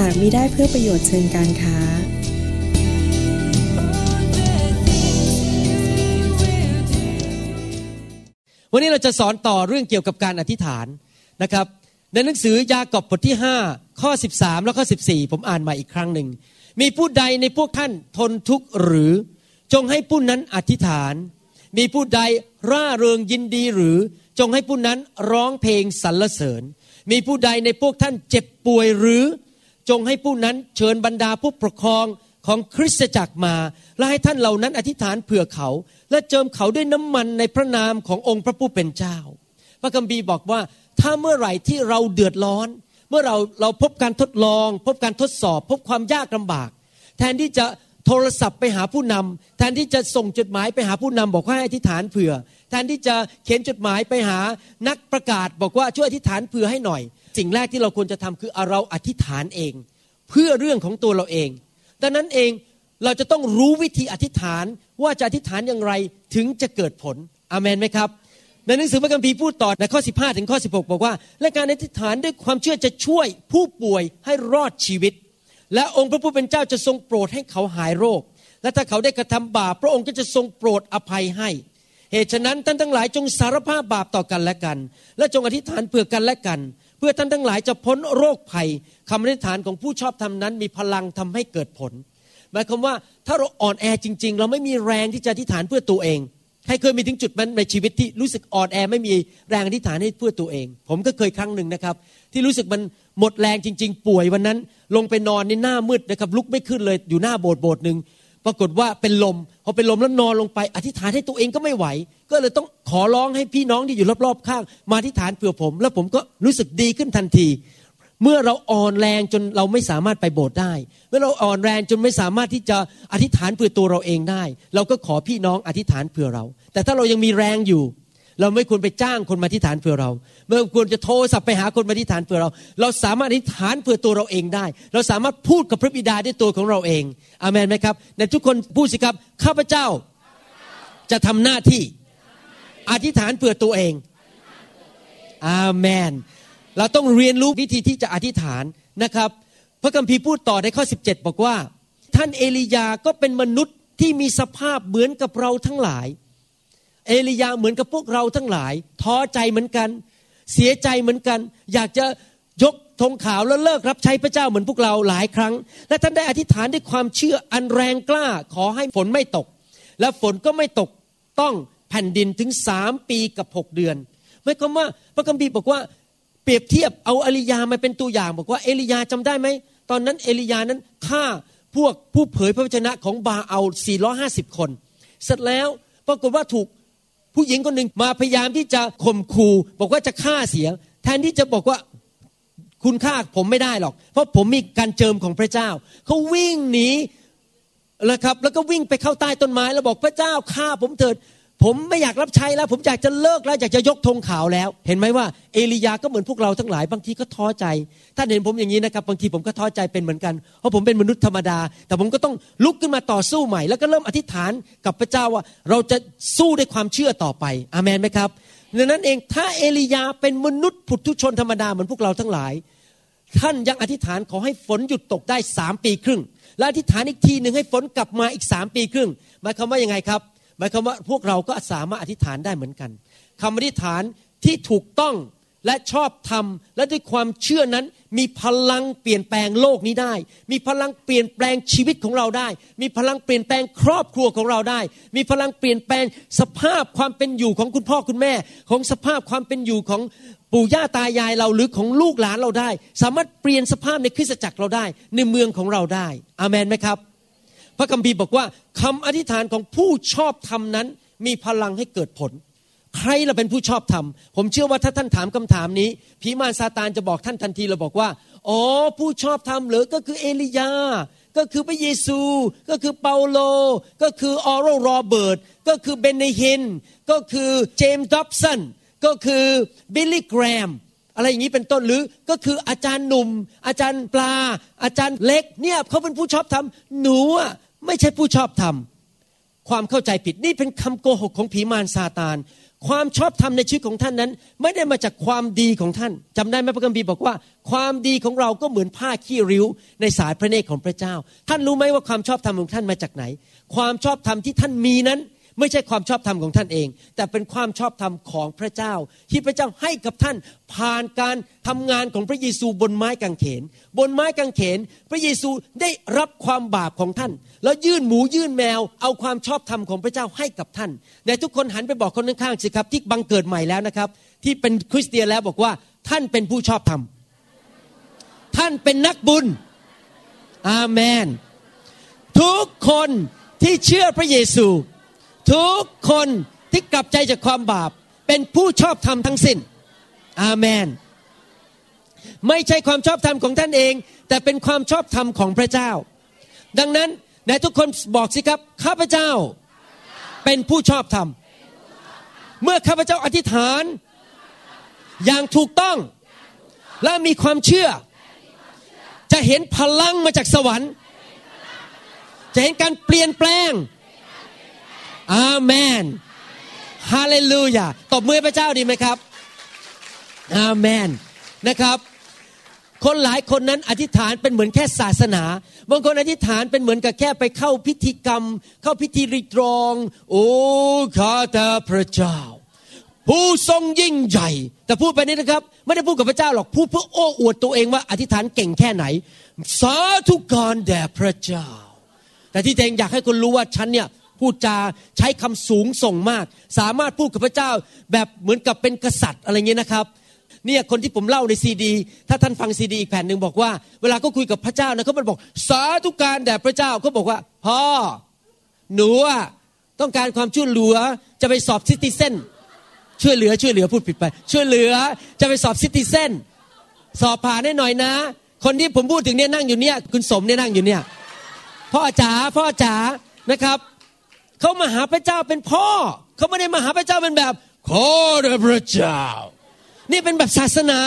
หากมิได้เพื่อประโยชน์เชิงการค้า วันนี้เราจะสอนต่อเรื่องเกี่ยวกับการอธิษฐานนะครับ ในหนังสือยากอบบทที่ 5 ข้อ 13 แล้วก็14 ผมอ่านมาอีกครั้งหนึ่ง มีผู้ใดในพวกท่านทนทุกข์หรือจงให้ผู้นั้นอธิษฐาน มีผู้ใดร่าเริงยินดีหรือ จงให้ผู้นั้นร้องเพลงสรรเสริญ มีผู้ใดในพวกท่านเจ็บป่วยหรือ จงให้ผู้นั้นเชิญบรรดาผู้ปกครองของคริสตจักรมาและให้ท่านเหล่านั้นอธิษฐานเผื่อเขา และเจิมเขาด้วยน้ำมันในพระนามขององค์พระผู้เป็นเจ้า พระคัมภีร์บอกว่า ถ้าเมื่อไหร่ที่เราเดือดร้อน เมื่อเราเราพบการทดลอง พบการทดสอบ พบความยากลำบาก แทนที่จะโทรศัพท์ไปหาผู้นำแทนที่จะส่งจดหมายไปหาผู้นำบอกว่าให้อธิษฐานเผื่อ แทนที่จะเขียนจดหมายไปหานักประกาศบอกว่าช่วยอธิษฐานเผื่อให้หน่อย สิ่งแรกที่เราควรจะทำคือเราอธิษฐานเอง เพื่อเรื่องของตัวเราเอง ดังนั้นเองเราจะต้องรู้วิธีอธิษฐานว่าจะอธิษฐานอย่างไรถึงจะเกิดผลอเมนไหมครับ ในหนังสือพระคัมภีร์พูดต่อในข้อ 15 ถึงข้อ 16 บอกว่า และการอธิษฐานด้วยความเชื่อจะช่วยผู้ป่วยให้รอดชีวิต และองค์พระผู้เป็นเจ้าจะทรงโปรดให้เขาหายโรค และถ้าเขาได้กระทำบาปพระองค์ก็จะทรงโปรดอภัยให้ เหตุฉะนั้นท่านทั้งหลายจงสารภาพบาปต่อกันและกัน และจงอธิษฐานเพื่อกันและกันเพื่อท่านทั้งหลายจะพ้นโรคภัยคำอธิษฐานของผู้ชอบธรรมนั้น มีพลังทำให้เกิดผล หมายความว่าถ้าเราอ่อนแอจริง ๆ เราไม่มีแรงที่จะอธิษฐานเพื่อตัวเองใครเคยมีถึงจุดนั้นในชีวิตที่รู้สึกอ่อนแอไม่มีแรงอธิษฐานให้เพื่อตัวเอง ผมก็เคยครั้งหนึ่งนะครับ ที่รู้สึกมันหมดแรงจริง ๆ ป่วยวันนั้น ลงไปนอนในหน้ามืดนะครับลุกไม่ขึ้นเลยอยู่หน้าโบสถ์โบสถ์หนึ่งปรากฏว่าเป็นลม พอเป็นลมแล้วนอนลงไป อธิษฐานให้ตัวเองก็ไม่ไหว ก็เลยต้องขอร้องให้พี่น้องที่อยู่รอบๆข้าง มาอธิษฐานเผื่อผม แล้วผมก็รู้สึกดีขึ้นทันที เมื่อเราอ่อนแรงจนเราไม่สามารถไปโบสถ์ได้ เมื่อเราอ่อนแรงจนไม่สามารถที่จะอธิษฐานเผื่อตัวเราเองได้ เราก็ขอพี่น้องอธิษฐานเผื่อเรา แต่ถ้าเรายังมีแรงอยู่ เราไม่ควรไปจ้างคนมาอธิษฐานเผื่อเราเมื่อควรจะโทรศัพท์ไปหาคนมาอธิษฐานเผื่อเรา เราสามารถอธิษฐานเผื่อตัวเราเองได้ เราสามารถพูดกับพระบิดาด้วยตัวของเราเองอามนไหมครับในทุกคนพูดสิครับข้าพเจ้าจะทำหน้าที่ อธิษฐานเผื่อตัวเองอาเมน เราต้องเรียนรู้วิธีที่จะอธิษฐานนะครับ พระคัมภีร์พูดต่อในข้อ 17 บอกว่า ท่านเอลียาก็เป็นมนุษย์ที่มีสภาพเหมือนกับเราทั้งหลาย เอลียาเหมือนกับพวกเราทั้งหลาย ท้อใจเหมือนกัน เสียใจเหมือนกัน อยากจะยกธงขาวแล้วเลิกรับใช้พระเจ้าเหมือนพวกเราหลายครั้ง และท่านได้อธิษฐานด้วยความเชื่ออันแรงกล้าขอให้ฝนไม่ตก และฝนก็ไม่ตกต้องแผ่นดินถึงสามปีกับหกเดือนหมายความว่าพระคัมภีร์บอกว่าเปรียบเทียบเอาเอลียามาเป็นตัวอย่าง บอกว่าเอลียาจำได้ไหมตอนนั้นเอลียานั้นฆ่าพวกผู้เผยพระวจนะของบาเอา 450 คน เสร็จแล้วปรากฏว่าถูก ผู้หญิงคนหนึ่งมาพยายามที่จะข่มขู่บอกว่าจะฆ่าเสีย แทนที่จะบอกว่าคุณฆ่าผมไม่ได้หรอก เพราะผมมีการเจิมของพระเจ้าเขาวิ่งหนีนะครับ แล้วก็วิ่งไปเข้าใต้ต้นไม้แล้วบอกพระเจ้าฆ่าผมเถิด ผมไม่อยากรับใช้แล้ว ผมอยากจะเลิกแล้วอยากจะยกธงขาวแล้ว เห็นไหมว่าเอลียาก็เหมือนพวกเราทั้งหลายบางทีก็ท้อใจท่านเห็นผมอย่างนี้นะครับบางทีผมก็ท้อใจเป็นเหมือนกันเพราะผมเป็นมนุษย์ธรรมดา แต่ผมก็ต้องลุกขึ้นมาต่อสู้ใหม่ แล้วก็เริ่มอธิษฐานกับพระเจ้าว่า เราจะสู้ด้วยความเชื่อต่อไปอาเมนไหมครับดังนั้นเองถ้าเอลียาเป็นมนุษย์ผุดทุชนธรรมดาเหมือนพวกเราทั้งหลาย ท่านยังอธิษฐานขอให้ฝนหยุดตกได้สามปีครึ่ง และอธิษฐานอีกทีหนึ่งให้ฝนกลับมาอีกสามปีครึ่งหมายความว่ายังไงครับ หมายความว่าพวกเราก็สามารถอธิษฐานได้เหมือนกันคำอธิษฐานที่ถูกต้องและชอบธรรมและด้วยความเชื่อนั้น มีพลังเปลี่ยนแปลงโลกนี้ได้ มีพลังเปลี่ยนแปลงชีวิตของเราได้ มีพลังเปลี่ยนแปลงครอบครัวของเราได้ มีพลังเปลี่ยนแปลงสภาพความเป็นอยู่ของคุณพ่อคุณแม่ ของสภาพความเป็นอยู่ของปู่ย่าตายายเราหรือของลูกหลานเราได้ สามารถเปลี่ยนสภาพในคริสตจักรเราได้ ในเมืองของเราได้อาเมนไหมครับ พระคัมภีร์บอกว่าคำอธิษฐานของผู้ชอบธรรมนั้น มีพลังให้เกิดผล ใครเราเป็นผู้ชอบธรรม ผมเชื่อว่าถ้าท่านถามคำถามนี้ผีมารซาตานจะบอกท่านทันทีเราบอกว่าอ๋อผู้ชอบธรรมหรือก็คือเอลียา ก็คือพระเยซู ก็คือเปาโล ก็คือออรัลโรเบิร์ตก็คือเบนนีฮินน์ก็คือเจมส์ด็อบสันก็คือบิลลี่แกรมอะไรอย่างนี้เป็นต้นหรือก็คืออาจารย์หนุ่ม อาจารย์ปลา อาจารย์เล็กเนี่ยเขาเป็นผู้ชอบธรรมหนูอะ ไม่ใช่ผู้ชอบธรรม ความเข้าใจผิดนี่เป็นคำโกหกของผีมารซาตาน ความชอบธรรมในชีวิตของท่านนั้น ไม่ได้มาจากความดีของท่านจำได้ไหมพระคัมภีร์บอกว่า ความดีของเราก็เหมือนผ้าขี้ริ้ว ในสายพระเนตรของพระเจ้า ท่านรู้ไหมว่าความชอบธรรมของท่านมาจากไหน ความชอบธรรมที่ท่านมีนั้น ไม่ใช่ความชอบธรรมของท่านเอง แต่เป็นความชอบธรรมของพระเจ้า ที่พระเจ้าให้กับท่านผ่านการทำงานของพระเยซูบนไม้กางเขน บนไม้กางเขน พระเยซูได้รับความบาปของท่าน แล้วยื่นหมูยื่นแมว เอาความชอบธรรมของพระเจ้าให้กับท่านแต่ทุกคนหันไปบอกคนข้างๆสิครับที่บังเกิดใหม่แล้วนะครับ ที่เป็นคริสเตียนแล้วบอกว่าท่านเป็นผู้ชอบธรรมท่านเป็นนักบุญ อาเมน ทุกคนที่เชื่อพระเยซู ทุกคนที่กลับใจจากความบาป เป็นผู้ชอบธรรมทั้งสิ้น อาเมน ไม่ใช่ความชอบธรรมของท่านเอง แต่เป็นความชอบธรรมของพระเจ้า ดังนั้นนทุกคนบอกสิครับ ข้าพเจ้า เป็นผู้ชอบธรรม เมื่อข้าพเจ้าอธิษฐาน อย่างถูกต้อง และมีความเชื่อ จะเห็นพลังมาจากสวรรค์ จะเห็นการเปลี่ยนแปลง อาเมนฮาเลลูยาตบมือพระเจ้าดีไหมครับ อาเมนนะครับ คนหลายคนนั้นอธิษฐานเป็นเหมือนแค่ศาสนา บางคนอธิษฐานเป็นเหมือนกับแค่ไปเข้าพิธีกรรม เข้าพิธีรีตรอง โอ้ข้าแต่พระเจ้า ผู้ทรงยิ่งใหญ่ แต่พูดไปนี้นะครับ ไม่ได้พูดกับพระเจ้าหรอก พูดเพื่อโอ้อวดตัวเองว่าอธิษฐานเก่งแค่ไหน สาธุการแด่พระเจ้า แต่ที่แท้อยากให้คนรู้ว่าฉันเนี่ย พูดจาใช้คำสูงส่งมาก สามารถพูดกับพระเจ้าแบบเหมือนกับเป็นกษัตริย์อะไรเงี้ยนะครับเนี่ยคนที่ผมเล่าในซีดี ถ้าท่านฟังซีดีอีกแผ่นหนึ่งบอกว่า เวลาก็คุยกับพระเจ้านะเขาบอก สาธุการแด่พระเจ้าเขาบอกว่า พ่อ หนูต้องการความช่วยเหลือจะไปสอบซิติเซนช่วยเหลือช่วยเหลือพูดผิดไป ช่วยเหลือจะไปสอบซิติเซนสอบผ่านให้หน่อยนะ คนที่ผมพูดถึงเนี่ยนั่งอยู่เนี่ยคุณสมเนี่ยนั่งอยู่เนี่ยพ่อจ๋าพ่อจ๋านะครับ เขามาหาพระเจ้าเป็นพ่อ เขาไม่ได้มาหาพระเจ้าเป็นแบบ ขอพระเจ้า นี่เป็นแบบศาสนา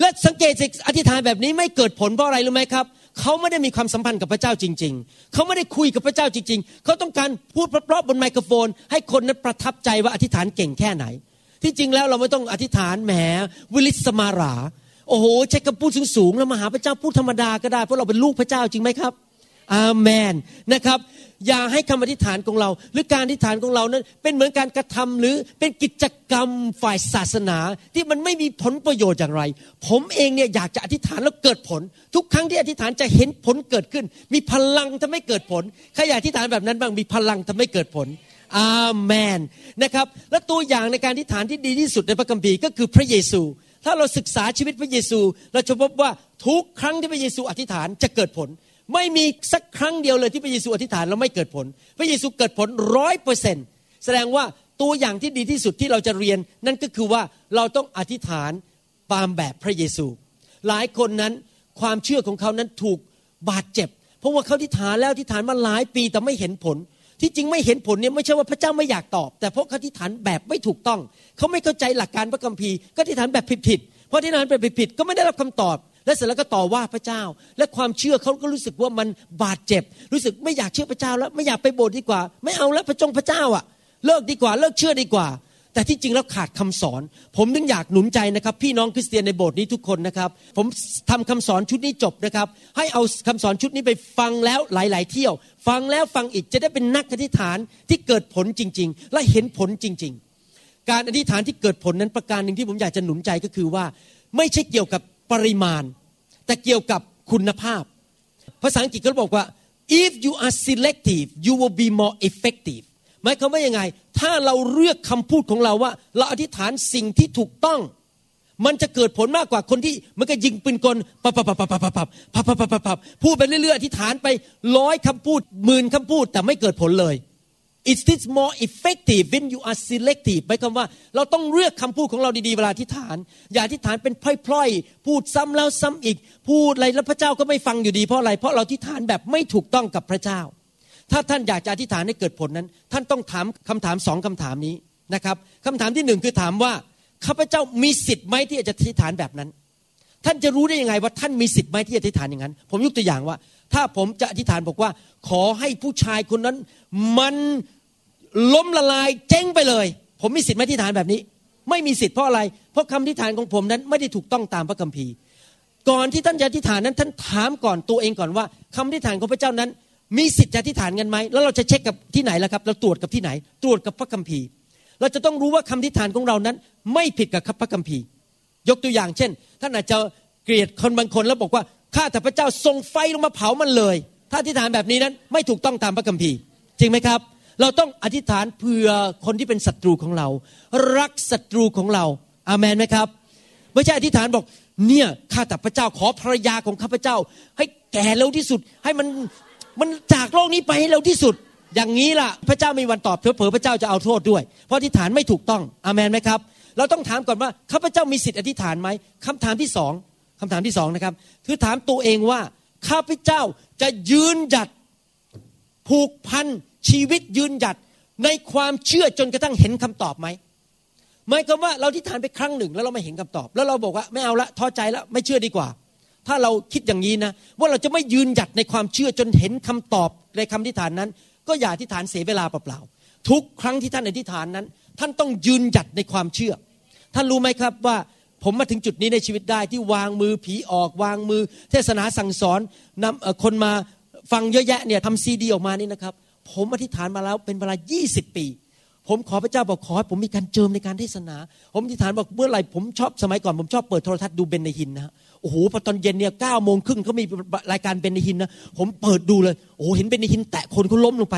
และสังเกตสิอธิษฐานแบบนี้ไม่เกิดผลเพราะอะไรรู้ไหมครับเขาไม่ได้มีความสัมพันธ์กับพระเจ้าจริง ๆ เขาไม่ได้คุยกับพระเจ้าจริง ๆ เขาต้องการพูดเพราะๆบนไมโครโฟน ให้คนนั้นประทับใจว่าอธิษฐานเก่งแค่ไหน ที่จริงแล้วเราไม่ต้องอธิษฐานแหมวิลิสมารา โอ้โหใช้คำพูดสูงๆแล้วมาหาพระเจ้าพูดธรรมดาก็ได้เพราะเราเป็นลูกพระเจ้าจริงไหมครับ อาเมนนะครับอย่าให้คำอธิษฐานของเรา หรือการอธิษฐานของเรานั้น เป็นเหมือนการกระทำหรือเป็นกิจกรรมฝ่ายศาสนาที่มันไม่มีผลประโยชน์อย่างไร ผมเองเนี่ยอยากจะอธิษฐานแล้วเกิดผล ทุกครั้งที่อธิษฐานจะเห็นผลเกิดขึ้น มีพลังทำให้เกิดผลใครอยากอธิษฐานแบบนั้นบ้างมีพลังทำให้เกิดผลอาเมนนะครับและตัวอย่างในการอธิษฐานที่ดีที่สุดในพระคัมภีร์ก็คือพระเยซู ถ้าเราศึกษาชีวิตพระเยซู เราจะพบว่าทุกครั้งที่พระเยซูอธิษฐานจะเกิดผล ไม่มีสักครั้งเดียวเลยที่พระเยซูอธิษฐานแล้วไม่เกิดผล พระเยซูเกิดผลร้อยเปอร์เซ็นแสดงว่าตัวอย่างที่ดีที่สุดที่เราจะเรียน นั่นก็คือว่าเราต้องอธิษฐานตามแบบพระเยซู หลายคนนั้นความเชื่อของเขานั้นถูกบาดเจ็บ เพราะว่าเขาอธิษฐานแล้วอธิษฐานมาหลายปีแต่ไม่เห็นผล ที่จริงไม่เห็นผลเนี่ยไม่ใช่ว่าพระเจ้าไม่อยากตอบ แต่เพราะเขาอธิษฐานแบบไม่ถูกต้อง เขาไม่เข้าใจหลักการพระคัมภีร์ก็อธิษฐานแบบผิดๆเพราะอธิษฐานแบบผิดๆก็ไม่ได้รับคำตอบ และเสร็จแล้วก็ต่อว่าพระเจ้า และความเชื่อเขาก็รู้สึกว่ามันบาดเจ็บ รู้สึกไม่อยากเชื่อพระเจ้าแล้วไม่อยากไปโบสถ์ดีกว่า ไม่เอาแล้วพระจงพระเจ้าอะ เลิกดีกว่าเลิกเชื่อดีกว่า แต่ที่จริงแล้วขาดคำสอน ผมนึงอยากหนุนใจนะครับ พี่น้องคริสเตียนในโบสถ์นี้ทุกคนนะครับ ผมทำคำสอนชุดนี้จบนะครับ ให้เอาคำสอนชุดนี้ไปฟังแล้วหลาย ๆ เที่ยว ฟังแล้วฟังอีกจะได้เป็นนักอธิษฐานที่เกิดผลจริง ๆ และเห็นผลจริง ๆ การอธิษฐานที่เกิดผลนั้นประการหนึ่งที่ผมอยากจะหนุนใจก็คือว่า ไม่ใช่เกี่ยวกับ ปริมาณ แต่เกี่ยวกับคุณภาพ ภาษาอังกฤษเขาบอกว่า if you are selective you will be more effective หมายความว่ายังไง ถ้าเราเลือกคำพูดของเราว่า เราอธิษฐานสิ่งที่ถูกต้อง มันจะเกิดผลมากกว่าคนที่มันก็ยิงปืนกลปับปับปับปับปับปับปับปับปับปับปับพูดไปเรื่อยๆอธิษฐานไปร้อยคำพูดหมื่นคำพูดแต่ไม่เกิดผลเลย is this more effective when you are selective หมายความว่าเราต้องเลือกคำพูดของเราดีๆ เวลาอธิษฐาน อย่าอธิษฐานเป็นพล่อยๆ พูดซ้ำแล้วซ้ำอีก พูดอะไรแล้วพระเจ้าก็ไม่ฟังอยู่ดีเพราะอะไร เพราะเราอธิษฐานแบบไม่ถูกต้องกับพระเจ้า ถ้าท่านอยากจะอธิษฐานให้เกิดผลนั้น ท่านต้องถามคำถามสองคำถามนี้นะครับคำถามที่หนึ่งคือถามว่าข้าพเจ้ามีสิทธิ์ไหมที่จะอธิษฐานแบบนั้น ท่านจะรู้ได้ยังไงว่าท่านมีสิทธิ์ไหมที่จะอธิษฐานอย่างนั้น ผมยกตัวอย่างว่า ถ้าผมจะอธิษฐานบอกว่า ขอให้ผู้ชายคนนั้น มัน ล้มละลายเจ๊งไปเลย ผมมีสิทธิ์ไมอธิษฐานแบบนี้ ไม่มีสิทธิ์เพราะอะไร เพราะคำอธิษฐานของผมนั้นไม่ได้ถูกต้องตามพระคัมภีร์ ก่อนที่ท่านจะอธิษฐานนั้นท่านถามก่อนตัวเองก่อนว่าคำอธิษฐานของพระเจ้านั้น มีสิทธิ์จะอธิษฐานกันไหมแล้วเราจะเช็คกับที่ไหนล่ะครับ เราตรวจกับที่ไหน ตรวจกับพระคัมภีร์ เราจะต้องรู้ว่าคำอธิษฐานของเรานั้น ไม่ผิดกับพระคัมภีร์ ยกตัวอย่างเช่นท่านอาจจะเกลียดคนบางคนแล้วบอกว่าข้าแต่พระเจ้าส่งไฟลงมาเผามันเลย ถ้าอธิษฐานแบบนี้นั้นไม่ถูกต้องตามพระคัมภีร์ จริงไหมครับ เราต้องอธิษฐานเผื่อคนที่เป็นศัตรูของเรา รักศัตรูของเรา อามันไหมครับไม่ใช่อธิษฐานบอก เนี่ยข้าแต่พระเจ้าขอภรรยาของข้าพเจ้า ให้แก่เร็วที่สุด ให้มันมันจากโลกนี้ไปให้เร็วที่สุด อย่างนี้ล่ะ พระเจ้ามีวันตอบเผลอพระเจ้าจะเอาโทษด้วย เพราะอธิษฐานไม่ถูกต้องอามันไหมครับ เราต้องถามก่อนว่าข้าพเจ้ามีสิทธิอธิษฐานไหมคำถามที่สองคำถามที่สองนะครับ คือถามตัวเองว่าข้าพเจ้าจะยืนหยัดผูกพัน ชีวิตยืนหยัดในความเชื่อจนกระทั่งเห็นคำตอบไหมหมายความว่าเราที่ฐานไปครั้งหนึ่งแล้วเราไม่เห็นคำตอบ แล้วเราบอกว่าไม่เอาละท้อใจแล้วไม่เชื่อดีกว่า ถ้าเราคิดอย่างนี้นะ ว่าเราจะไม่ยืนหยัดในความเชื่อจนเห็นคำตอบในคำที่ฐานนั้น ก็อย่าที่ฐานเสียเวลาเปล่าๆทุกครั้งที่ท่านอธิษฐานนั้น ท่านต้องยืนหยัดในความเชื่อ ท่านรู้ไหมครับว่าผมมาถึงจุดนี้ในชีวิตได้ที่วางมือผีออกวางมือ เทศนาสั่งสอนนำคนมาฟังเยอะแยะเนี่ยทำซีดีออกมานี่นะครับ ผมอธิษฐานมาแล้วเป็นเวลา 20 ปี ผมขอพระเจ้าบอกขอให้ผมมีการเจิมในการเทศนา ผมอธิษฐานบอกเมื่อไหร่ผมชอบสมัยก่อนผมชอบเปิดโทรทัศน์ดูเบนในหินนะโอ้โหพอตอนเย็นเนี่ยเก้าโมงครึ่งเขามีรายการเบนในหินนะผมเปิดดูเลยโอ้โหเห็นเบนในหินแตะคนเขาล้มลงไป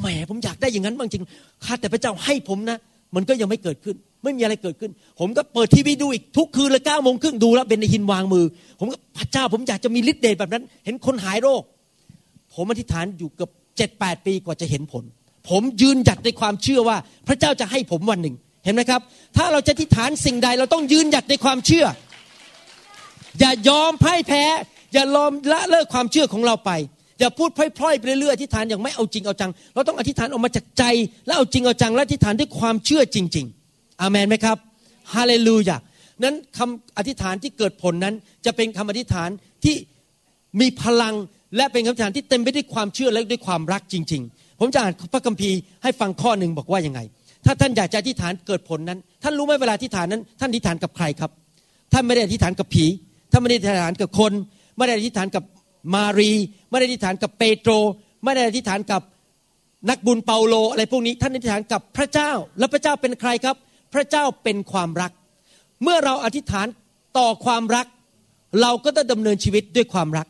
แหมผมอยากได้อย่างนั้นบางจริงข้าแต่พระเจ้าให้ผมนะ มันก็ยังไม่เกิดขึ้น ไม่มีอะไรเกิดขึ้น ผมก็เปิดทีวีดูอีกทุกคืนเลยเก้าโมงครึ่งดูแล้วเบนในหินวางมือ ผมก็พระเจ้าผมอยากจะมีฤทธิ์เดชแบบนั้น เห็นคนหายโรค ผมอธิษฐานอยู่เกือบ เจ็ดแปดปีกว่าจะเห็นผล ผมยืนหยัดในความเชื่อว่าพระเจ้าจะให้ผมวันหนึ่ง เห็นไหมครับ ถ้าเราจะอธิษฐานสิ่งใดเราต้องยืนหยัดในความเชื่อ อย่ายอมพ่ายแพ้ อย่ายอมละเลิกความเชื่อของเราไปอย่าพูดพล่อยๆไปเรื่อยๆอธิษฐานอย่างไม่เอาจริงเอาจัง เราต้องอธิษฐานออกมาจากใจ แล้วเอาจริงเอาจัง และอธิษฐานด้วยความเชื่อจริง ๆ อามันไหมครับฮาเลลูยานั้นคำอธิษฐานที่เกิดผลนั้นจะเป็นคำอธิษฐานที่มีพลัง และเป็นคำอธิษฐานที่เต็มไปด้วยความเชื่อและด้วยความรักจริง ๆ ผมจะอ่านพระคัมภีร์ให้ฟังข้อหนึ่งบอกว่ายังไง ถ้าท่านอยากจะอธิษฐานเกิดผลนั้น ท่านรู้ไหมเวลาอธิษฐานนั้น ท่านอธิษฐานกับใครครับ ท่านไม่ได้อธิษฐานกับผีท่านไม่ได้อธิษฐานกับคน ไม่ได้อธิษฐานกับมารี ไม่ได้อธิษฐานกับเปโตร ไม่ได้อธิษฐานกับนักบุญเปาโลอะไรพวกนี้ ท่านอธิษฐานกับพระเจ้า แล้วพระเจ้าเป็นใครครับ พระเจ้าเป็นความรัก เมื่อเราอธิษฐานต่อความรัก เราก็ต้องดำเนินชีวิตด้วยความรัก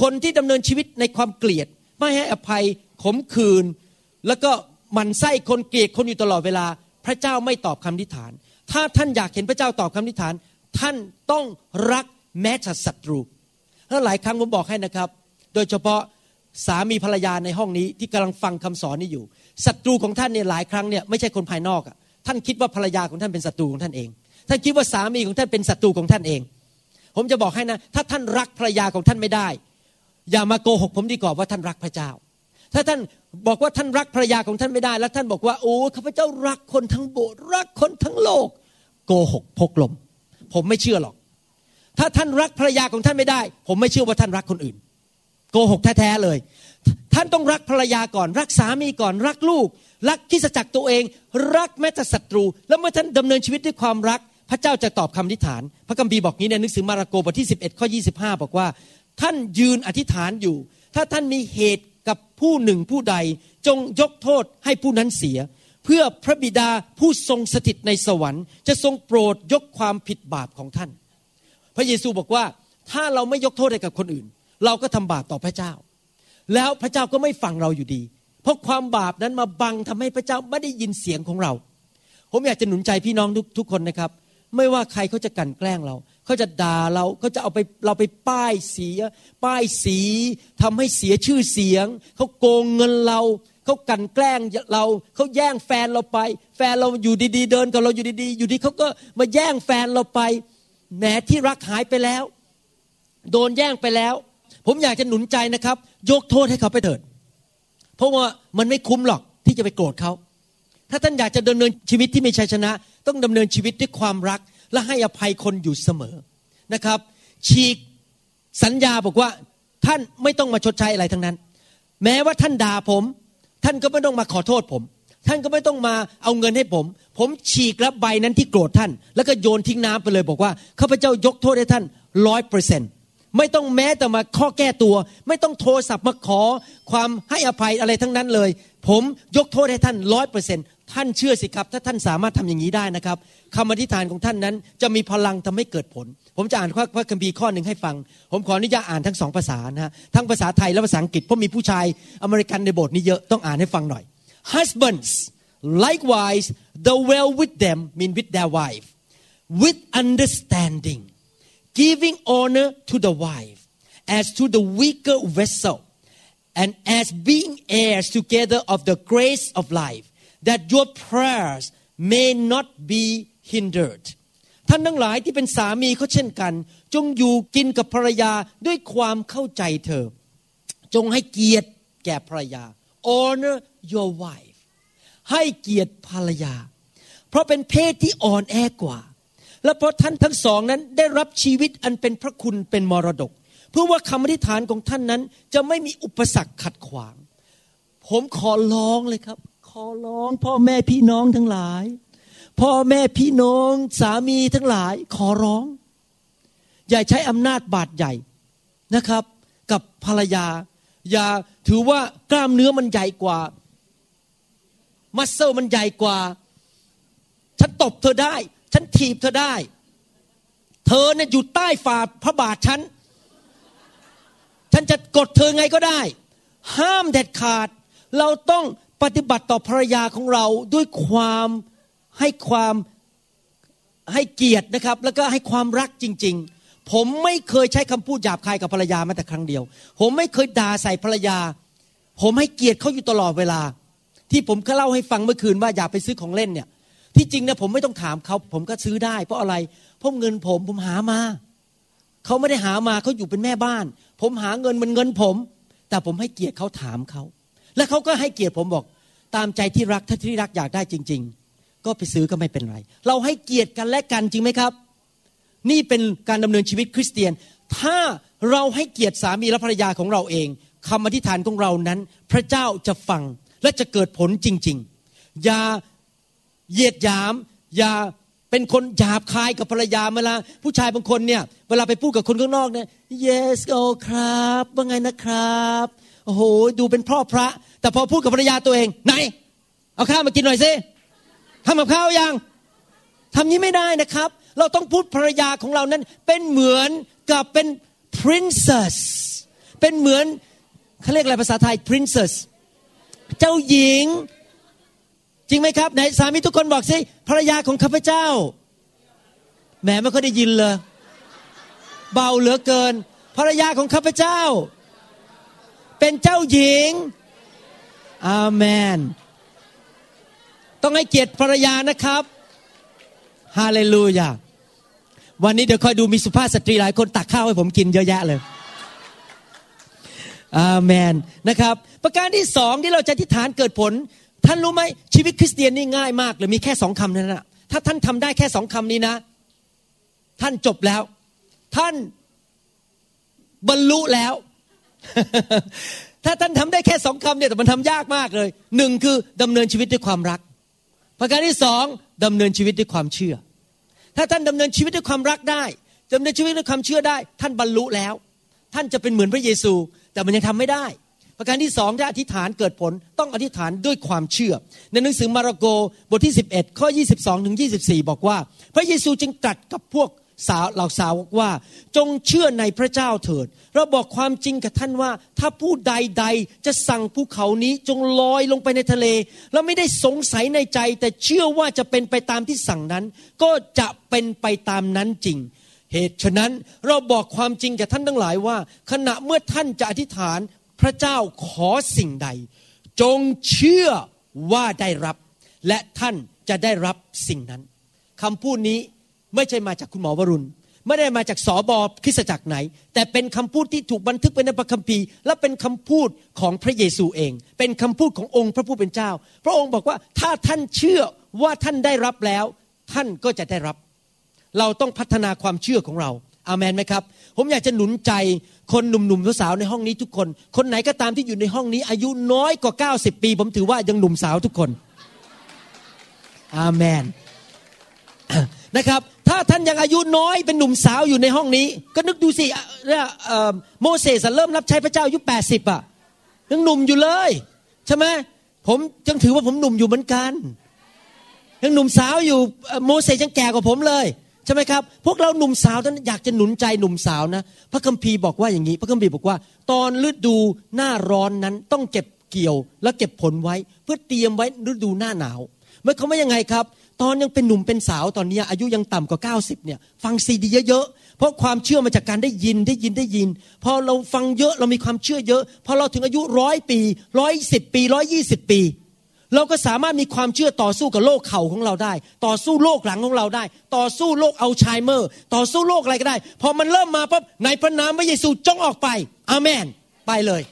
คนที่ดำเนินชีวิตในความเกลียด ไม่ให้อภัยขมขื่นแล้วก็มันไส้คนเกลียดคนอยู่ตลอดเวลา พระเจ้าไม่ตอบคำอธิฐาน ถ้าท่านอยากเห็นพระเจ้าตอบคำอธิฐาน ท่านต้องรักแม้แต่ศัตรูแล้วหลายครั้งผมบอกให้นะครับ โดยเฉพาะสามีภรรยาในห้องนี้ที่กำลังฟังคำสอนนี้อยู่ศัตรูของท่านเนี่ยหลายครั้งเนี่ยไม่ใช่คนภายนอกอะท่านคิดว่าภรรยาของท่านเป็นศัตรูของท่านเอง ท่านคิดว่าสามีของท่านเป็นศัตรูของท่านเอง ผมจะบอกให้นะ ถ้าท่านรักภรรยาของท่านไม่ได้ อย่ามาโกหกผมดีกว่าว่าท่านรักพระเจ้า ถ้าท่านบอกว่าท่านรักภรรยาของท่านไม่ได้ แล้วท่านบอกว่าโอ้ข้าพเจ้ารักคนทั้งโบสถ์รักคนทั้งโลก โกหกพกลม ผมไม่เชื่อหรอก ถ้าท่านรักภรรยาของท่านไม่ได้ ผมไม่เชื่อว่าท่านรักคนอื่น โกหกแท้ๆเลย ท่านต้องรักภรรยาก่อน รักสามีก่อนรักลูก รักที่จักตัวเอง รักแม้แต่ศัตรู แล้วเมื่อท่านดำเนินชีวิตด้วยความรักพระเจ้าจะตอบคำอธิษฐาน พระคัมภีร์บอกนี้ในหนังสือมาระโกบทที่ 11 ข้อ 25 บอกว่า ท่านยืนอธิษฐานอยู่ ถ้าท่านมีเหตุกับผู้หนึ่งผู้ใด จงยกโทษให้ผู้นั้นเสีย เพื่อพระบิดาผู้ทรงสถิตในสวรรค์ จะทรงโปรดยกความผิดบาปของท่าน พระเยซูบอกว่าถ้าเราไม่ยกโทษให้กับคนอื่น เราก็ทำบาปต่อพระเจ้า แล้วพระเจ้าก็ไม่ฟังเราอยู่ดี เพราะความบาปนั้นมาบังทำให้พระเจ้าไม่ได้ยินเสียงของเรา ผมอยากจะหนุนใจพี่น้องทุกทุกคนนะครับ ไม่ว่าใครเขาจะกันแกล้งเรา เขาจะด่าเราเขาจะเอาไปเราไปป้ายเสีย ป้ายสีทำให้เสียชื่อเสียง เขาโกงเงินเราเขากันแกล้งเราเขาแย่งแฟนเราไป แฟนเราอยู่ดีๆ เดินกับเราอยู่ดีๆ อยู่ดีเขาก็มาแย่งแฟนเราไปแหมที่รักหายไปแล้ว โดนแย่งไปแล้ว ผมอยากจะหนุนใจนะครับ ยกโทษให้เขาไปเถิด เพราะว่ามันไม่คุ้มหรอกที่จะไปโกรธเขาถ้าท่านอยากจะดำเนินชีวิตที่มีชัยชนะ ต้องดำเนินชีวิตด้วยความรัก และให้อภัยคนอยู่เสมอนะครับ ฉีกสัญญาบอกว่าท่านไม่ต้องมาชดใช้อะไรทั้งนั้น แม้ว่าท่านด่าผม ท่านก็ไม่ต้องมาขอโทษผม ท่านก็ไม่ต้องมาเอาเงินให้ผม ผมฉีกรับใบนั้นที่โกรธท่าน แล้วก็โยนทิ้งน้ำไปเลยบอกว่าข้าพเจ้ายกโทษให้ท่านร้อยเปอร์เซ็นต์ไม่ต้องแม้แต่มาข้อแก้ตัว ไม่ต้องโทรศัพท์มาขอความให้อภัยอะไรทั้งนั้นเลย ผมยกโทษให้ท่านร้อยเปอร์เซ็นต์ ท่านเชื่อสิครับ ถ้าท่านสามารถทำอย่างนี้ได้นะครับคำอธิษฐานของท่านนั้น จะมีพลังทำให้เกิดผล ผมจะอ่านพระคัมภีร์ข้อหนึ่งให้ฟัง ผมขออนุญาตอ่านทั้งสองภาษานะฮะทั้งภาษาไทยและภาษาอังกฤษเพราะมีผู้ชายอเมริกันในโบสถ์นี้เยอะต้องอ่านให้ฟังหน่อย husbands likewise the well with them mean with their wife with understanding giving honor to the wife as to the weaker vessel and as being heirs together of the grace of life that your prayers may not be hindered ท่านทั้งหลายที่เป็นสามีเขาเช่นกัน จงอยู่กินกับภรรยาด้วยความเข้าใจเธอ จงให้เกียรติแก่ภรรยา honor your wife ให้เกียรติภรรยา เพราะเป็นเพศที่อ่อนแอกว่า และเพราะท่านทั้งสองนั้นได้รับชีวิตอันเป็นพระคุณเป็นมรดก เพื่อว่าคำอธิษฐานของท่านนั้นจะไม่มีอุปสรรคขัดขวาง ผมขอร้องเลยครับ อร้องพ่อแม่พี่น้องทั้งหลาย พ่อแม่พี่น้องสามีทั้งหลาย ขอร้อง อย่าใช้อำนาจบาดใหญ่นะครับ กับภรรยา อย่าถือว่ากล้ามเนื้อมันใหญ่กว่า มัสเซลมันใหญ่กว่า ฉันตบเธอได้ ฉันถีบเธอได้ เธอเนี่ยอยู่ใต้ฝ่าพระบาทฉันฉันจะกดเธอไงก็ได้ ห้ามเด็ดขาด เราต้อง ปฏิบัติต่อภรรยาของเราด้วยความให้ความให้เกียรตินะครับ แล้วก็ให้ความรักจริง ๆ ผมไม่เคยใช้คำพูดหยาบคายกับภรรยาแม้แต่ครั้งเดียว ผมไม่เคยด่าใส่ภรรยา ผมให้เกียรติเขาอยู่ตลอดเวลา ที่ผมเคยเล่าให้ฟังเมื่อคืนว่าอยากไปซื้อของเล่นเนี่ยที่จริงนะผมไม่ต้องถามเขาผมก็ซื้อได้ เพราะอะไรเพราะเงินผมผมหามาเขาไม่ได้หามาเขาอยู่เป็นแม่บ้าน ผมหาเงินมันเงินผม แต่ผมให้เกียรติเขาถามเขา และเขาก็ให้เกียรติผมบอก ตามใจที่รักถ้าที่รักอยากได้จริง ๆ ก็ไปซื้อก็ไม่เป็นไร เราให้เกียรติกันและกันจริงไหมครับ นี่เป็นการดำเนินชีวิตคริสเตียน ถ้าเราให้เกียรติสามีและภรรยาของเราเองคำอธิษฐานของเรานั้น พระเจ้าจะฟังและจะเกิดผลจริง ๆ อย่าเหยียดหยาม อย่าเป็นคนหยาบคายกับภรรยาเวลาผู้ชายบางคนเนี่ย เวลาไปพูดกับคนข้างนอกเนี่ย yes โอครับ ว่าไงนะครับ โอ้โห ดูเป็นพ่อพระ แต่พอพูดกับภรรยาตัวเอง ไหน เอาข้าวมากินหน่อยสิทำกับข้าวยังทำนี้ไม่ได้นะครับ เราต้องพูดภรรยาของเรานั้น เป็นเหมือนกับเป็น princess เป็นเหมือนเขาเรียกอะไรภาษาไทย princess เจ้าหญิง จริงไหมครับไหนสามีทุกคนบอกสิภรรยาของข้าพเจ้าแหมไม่ค่อยได้ยินเลย เบาเหลือเกิน ภรรยาของข้าพเจ้า เป็นเจ้าหญิง อาเมน ต้องให้เกียรติภรรยานะครับ ฮาเลลูยา วันนี้เดี๋ยวคอยดูมีสุภาพสตรีหลายคนตักข้าวให้ผมกินเยอะแยะเลย อาเมนนะครับ ประการที่สองที่เราจะอธิษฐานเกิดผล ท่านรู้ไหมชีวิตคริสเตียนนี่ง่ายมากเลยมีแค่สองคำนั้นนะถ้าท่านทำได้แค่สองคำนี้นะ ท่านจบแล้ว ท่านบรรลุแล้ว ถ้าท่านทำได้แค่สองคำเนี่ยแต่มันทำยากมากเลยหนึ่งคือดำเนินชีวิตด้วยความรัก ประการที่สองดำเนินชีวิตด้วยความเชื่อ ถ้าท่านดำเนินชีวิตด้วยความรักได้ดำเนินชีวิตด้วยความเชื่อได้ ท่านบรรลุแล้ว ท่านจะเป็นเหมือนพระเยซู แต่มันยังทำไม่ได้ ประการที่สองถ้าอธิษฐานเกิดผลต้องอธิษฐานด้วยความเชื่อ ในหนังสือมาระโกบทที่ 11 ข้อ 22 ถึง 24 บอกว่า พระเยซูจึงตรัสกับพวก สาวเหล่าสาวกว่า จงเชื่อในพระเจ้าเถิด เราบอกความจริงกับท่านว่า ถ้าผู้ใดๆจะสั่งภูเขานี้จงลอยลงไปในทะเล แล้วไม่ได้สงสัยในใจ แต่เชื่อว่าจะเป็นไปตามที่สั่งนั้น ก็จะเป็นไปตามนั้นจริง เหตุฉะนั้นเราบอกความจริงแก่ท่านทั้งหลายว่า ขณะเมื่อท่านจะอธิษฐานพระเจ้าขอสิ่งใด จงเชื่อว่าได้รับ และท่านจะได้รับสิ่งนั้นคำพูดนี้ ไม่ใช่มาจากคุณหมอวรุณ ไม่ได้มาจากสอบอคริสจักรไหน แต่เป็นคำพูดที่ถูกบันทึกไว้ในพระคัมภีร์ และเป็นคำพูดของพระเยซูเอง เป็นคำพูดขององค์พระผู้เป็นเจ้า พระองค์บอกว่าถ้าท่านเชื่อว่าท่านได้รับแล้ว ท่านก็จะได้รับ เราต้องพัฒนาความเชื่อของเราอามันไหมครับ ผมอยากจะหนุนใจคนหนุ่มๆสาวในห้องนี้ทุกคน คนไหนก็ตามที่อยู่ในห้องนี้ อายุน้อยกว่า 90 ปี ผมถือว่ายังหนุ่มสาวทุกคน อาเมนนะครับ ถ้าท่านยังอายุน้อยเป็นหนุ่มสาวอยู่ในห้องนี้ ก็นึกดูสิโมเสสเริ่มรับใช้พระเจ้าอายุ80อะยังหนุ่มอยู่เลยใช่ไหมผมยังถือว่าผมหนุ่มอยู่เหมือนกันยังหนุ่มสาวอยู่โมเสสยังแก่กว่าผมเลยใช่ไหมครับ พวกเราหนุ่มสาวนั้นอยากจะหนุนใจหนุ่มสาวนะ พระคัมภีร์บอกว่าอย่างนี้ พระคัมภีร์บอกว่า ตอนฤดูหน้าร้อนนั้นต้องเก็บเกี่ยว และเก็บผลไว้ เพื่อเตรียมไว้ฤดูหน้าหนาวเมื่อเขาไม่ยังไงครับ ตอนยังเป็นหนุ่มเป็นสาวตอนนี้อายุยังต่ำกว่า 90เนี่ยฟังซีดีเยอะๆเพราะความเชื่อมาจากการได้ยินได้ยินได้ยิน พอเราฟังเยอะเรามีความเชื่อเยอะ พอเราถึงอายุร้อยปีร้อยสิบปีร้อยยี่สิบปี เราก็สามารถมีความเชื่อต่อสู้กับโรคเข่าของเราได้ ต่อสู้โรคหลังของเราได้ ต่อสู้โรคอัลไซเมอร์ ต่อสู้โรคอะไรก็ได้ พอมันเริ่มมาปั๊บในพระนามพระเยซูจงออกไปอาเมน ไปเลย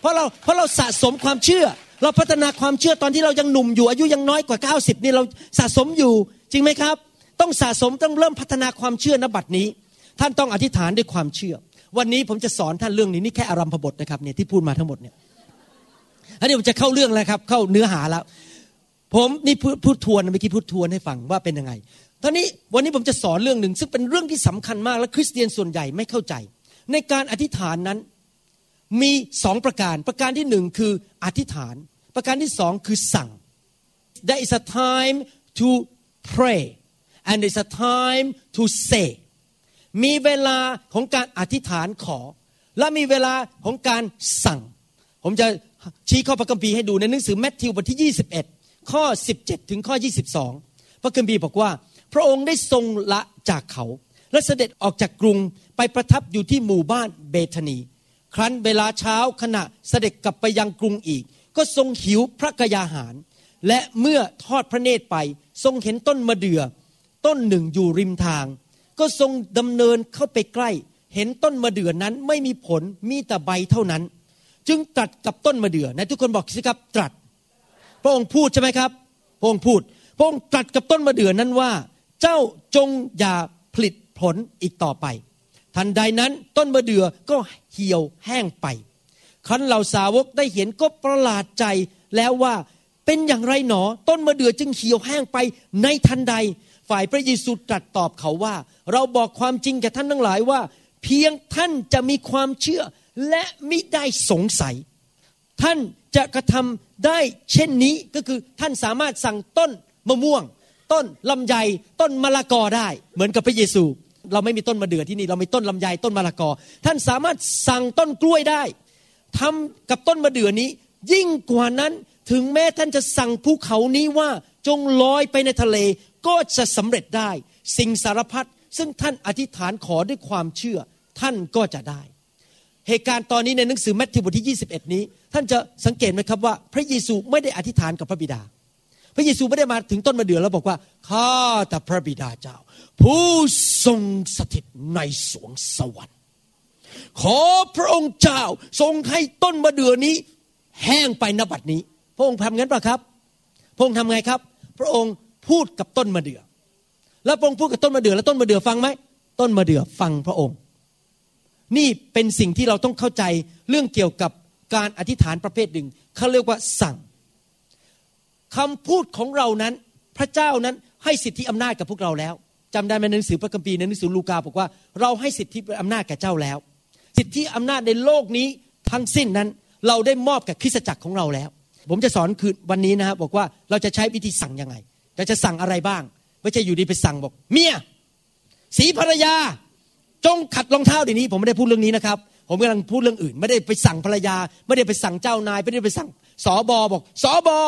เพราะเราเพราะเราสะสมความเชื่อ เราพัฒนาความเชื่อตอนที่เรายังหนุ่มอยู่อายุยังน้อยกว่า 90 นี่เราสะสมอยู่จริงไหมครับ ต้องสะสมต้องเริ่มพัฒนาความเชื่อนบัดนี้ ท่านต้องอธิษฐานด้วยความเชื่อ วันนี้ผมจะสอนท่านเรื่องนี้นี่แค่อารัมพบทนะครับเนี่ยที่พูดมาทั้งหมดเนี่ยอันนี้ผมจะเข้าเรื่องแล้วครับ เข้าเนื้อหาแล้ว ผมนี่พูดทวนเมื่อกี้พูดทวนให้ฟังว่าเป็นยังไงตอนนี้วันนี้ผมจะสอนเรื่องหนึ่งซึ่งเป็นเรื่องที่สำคัญมากและคริสเตียนส่วนใหญ่ไม่เข้าใจ ในการอธิษฐานนั้น มีสองประการ ประการที่หนึ่งคืออธิษฐาน ประการที่สองคือสั่ง there is a time to pray and there is a time to say มีเวลาของการอธิษฐานขอ และมีเวลาของการสั่ง ผมจะชี้ข้อพระคัมภีร์ให้ดูในหนังสือแมทธิวบทที่ 21 ข้อ 17 ถึงข้อ 22 พระคัมภีร์บอกว่า พระองค์ได้ทรงละจากเขา และเสด็จออกจากกรุงไปประทับอยู่ที่หมู่บ้านเบธานี ครั้นเวลาเช้าขณะเสด็จกลับไปยังกรุงอีก ก็ทรงหิวพระกยาหาร และเมื่อทอดพระเนตรไปทรงเห็นต้นมะเดื่อ ต้นหนึ่งอยู่ริมทาง ก็ทรงดำเนินเข้าไปใกล้ เห็นต้นมะเดื่อนั้นไม่มีผลมีแต่ใบเท่านั้น จึงตรัสกับต้นมะเดื่อนะทุกคนบอกสิครับตรัส พระองค์พูดใช่ไหมครับ พระองค์พูด พระองค์ตรัสกับต้นมะเดื่อนั้นว่า เจ้าจงอย่าผลิตผลอีกต่อไป ทันใดนั้นต้นมะเดื่อก็เหี่ยวแห้งไปครั้นเหล่าสาวกได้เห็นก็ประหลาดใจแล้วว่าเป็นอย่างไรหนอ ต้นมะเดื่อจึงเหี่ยวแห้งไปในทันใด ฝ่ายพระเยซูตรัสตอบเขาว่า เราบอกความจริงแก่ท่านทั้งหลายว่า เพียงท่านจะมีความเชื่อและมิได้สงสัย ท่านจะกระทำได้เช่นนี้ก็คือท่านสามารถสั่งต้นมะม่วง ต้นลำไยต้นมะละกอได้ เหมือนกับพระเยซู เราไม่มีต้นมะเดื่อที่นี่เรามีต้นลำไยต้นมะละกอ ท่านสามารถสั่งต้นกล้วยได้ทำกับต้นมะเดื่อนี้ ยิ่งกว่านั้นถึงแม้ท่านจะสั่งภูเขานี้ว่าจงลอยไปในทะเลก็จะสำเร็จได้ สิ่งสารพัดซึ่งท่านอธิษฐานขอด้วยความเชื่อ ท่านก็จะได้ เหตุการณ์ตอนนี้ในหนังสือแมทธิวบทที่ 21 นี้ ท่านจะสังเกตไหมครับว่า พระเยซูไม่ได้อธิษฐานกับพระบิดา พระเยซูไม่ได้มาถึงต้นมะเดื่อแล้วบอกว่าข้าแต่พระบิดาเจ้า ผู้ทรงสถิตในสวงสวรรค์ ขอพระองค์เจ้าทรงให้ต้นมะเดื่อนี้ แห้งไปนบัดนี้ พระองค์ทำงั้นปะครับ พระองค์ทำไงครับ พระองค์พูดกับต้นมะเดื่อแล้วพระองค์พูดกับต้นมะเดื่อแล้วต้นมะเดื่อฟังไหมต้นมะเดื่อฟังพระองค์ นี่เป็นสิ่งที่เราต้องเข้าใจเรื่องเกี่ยวกับการอธิษฐานประเภทหนึ่งเขาเรียกว่าสั่ง คำพูดของเรานั้น พระเจ้านั้นให้สิทธิอำนาจกับพวกเราแล้วจำได้ไหมในหนังสือพระคัมภีร์ในหนังสือลูกาบอกว่าเราให้สิทธิอำนาจแก่เจ้าแล้ว สิทธิอำนาจในโลกนี้ทั้งสิ้นนั้น เราได้มอบกับคริสตจักรของเราแล้ว ผมจะสอนคืนวันนี้นะครับบอกว่าเราจะใช้วิธีสั่งยังไงเราจะสั่งอะไรบ้าง ไม่ใช่อยู่ดีไปสั่งบอก เมียสีภรรยา จงขัดรองเท้าเดี๋ยวนี้ ผมไม่ได้พูดเรื่องนี้นะครับผมกำลังพูดเรื่องอื่น ไม่ได้ไปสั่งภรรยา ไม่ได้ไปสั่งเจ้านาย ไม่ได้ไปสั่งสอบอบอกสอบอ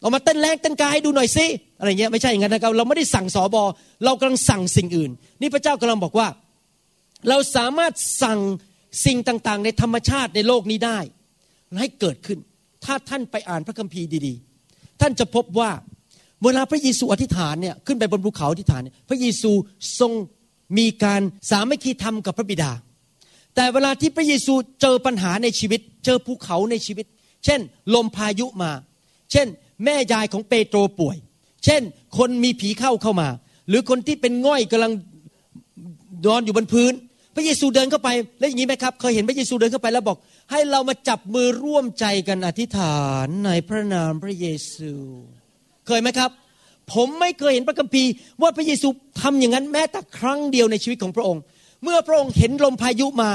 เอามาเต้นแรงเต้นกายดูหน่อยสิอะไรเงี้ยไม่ใช่อย่างนั้นนะครับเราไม่ได้สั่งสอบอเรากำลังสั่งสิ่งอื่น นี่พระเจ้ากำลังบอกว่า เราสามารถสั่งสิ่งต่างๆ ในธรรมชาติในโลกนี้ได้ให้เกิดขึ้น ถ้าท่านไปอ่านพระคัมภีร์ดีๆ ท่านจะพบว่าเวลาพระเยซูอธิษฐานเนี่ยขึ้นไปบนภูเขาอธิษฐาน พระเยซูทรงมีการสามัคคีธรรมกับพระบิดา แต่เวลาที่พระเยซูเจอปัญหาในชีวิต เจอภูเขาในชีวิต เช่น ลมพายุมา เช่น แม่ยายของเปโตรป่วย เช่น คนมีผีเข้าเข้ามา หรือคนที่เป็นง่อยกำลังนอนอยู่บนพื้น พระเยซูเดินเข้าไป แล้วอย่างนี้ไหมครับ เคยเห็นพระเยซูเดินเข้าไปแล้วบอก ให้เรามาจับมือร่วมใจกันอธิษฐานในพระนามพระเยซู เคยไหมครับ ผมไม่เคยเห็นพระคัมภีร์ว่าพระเยซูทำอย่างนั้นแม้แต่ครั้งเดียวในชีวิตของพระองค์ เมื่อพระองค์เห็นลมพายุมา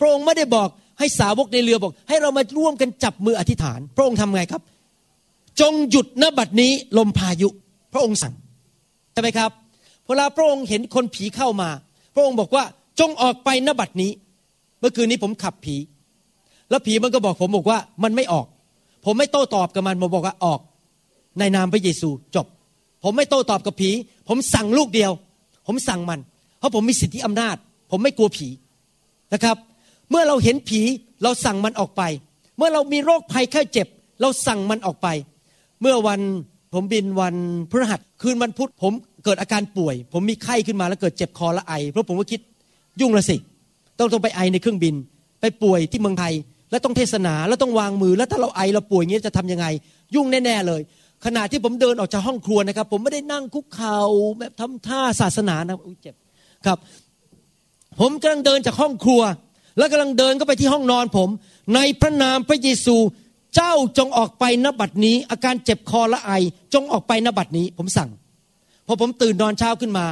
พระองค์ไม่ได้บอกให้สาวกในเรือบอก ให้เรามาร่วมกันจับมืออธิษฐาน พระองค์ทำไงครับ จงหยุดณบัดนี้ลมพายุ พระองค์สั่งใช่ไหมครับเวลาพระองค์เห็นคนผีเข้ามา พระองค์บอกว่าจงออกไปณบัดนี้ เมื่อคืนนี้ผมขับผี แล้วผีมันก็บอกผมบอกว่ามันไม่ออก ผมไม่โต้ตอบกับมันผมบอกว่าออกในนามพระเยซูจบ ผมไม่โต้ตอบกับผี ผมสั่งลูกเดียว ผมสั่งมัน เพราะผมมีสิทธิอำนาจ ผมไม่กลัวผีนะครับ เมื่อเราเห็นผีเราสั่งมันออกไป เมื่อเรามีโรคภัยแค่เจ็บ เราสั่งมันออกไป เมื่อวันผมบินวันพฤหัสคืนวันพุธผมเกิดอาการป่วย ผมมีไข้ขึ้นมาแล้วเกิดเจ็บคอและไอ เพราะผมก็คิดยุ่งละสิ ต้องต้องไปไอในเครื่องบิน ไปป่วยที่เมืองไทย แล้วต้องเทศนาแล้วต้องวางมือ แล้วถ้าเราไอเราป่วยอย่างนี้จะทํำยังไง ยุ่งแน่ ๆ เลย ขณะที่ผมเดินออกจากห้องครัวนะครับ ผมไม่ได้นั่งคุกเข่าแบบทำท่าศาสนานะอุ้ยเจ็บครับ ผมกำลังเดินจากห้องครัว แล้วกำลังเดินก็ไปที่ห้องนอนผม ในพระนามพระเยซู เจ้าจงออกไปนบัดนี้ อาการเจ็บคอและไอ จงออกไปนบัดนี้ ผมสั่งพอผมตื่นนอนเช้าขึ้นมา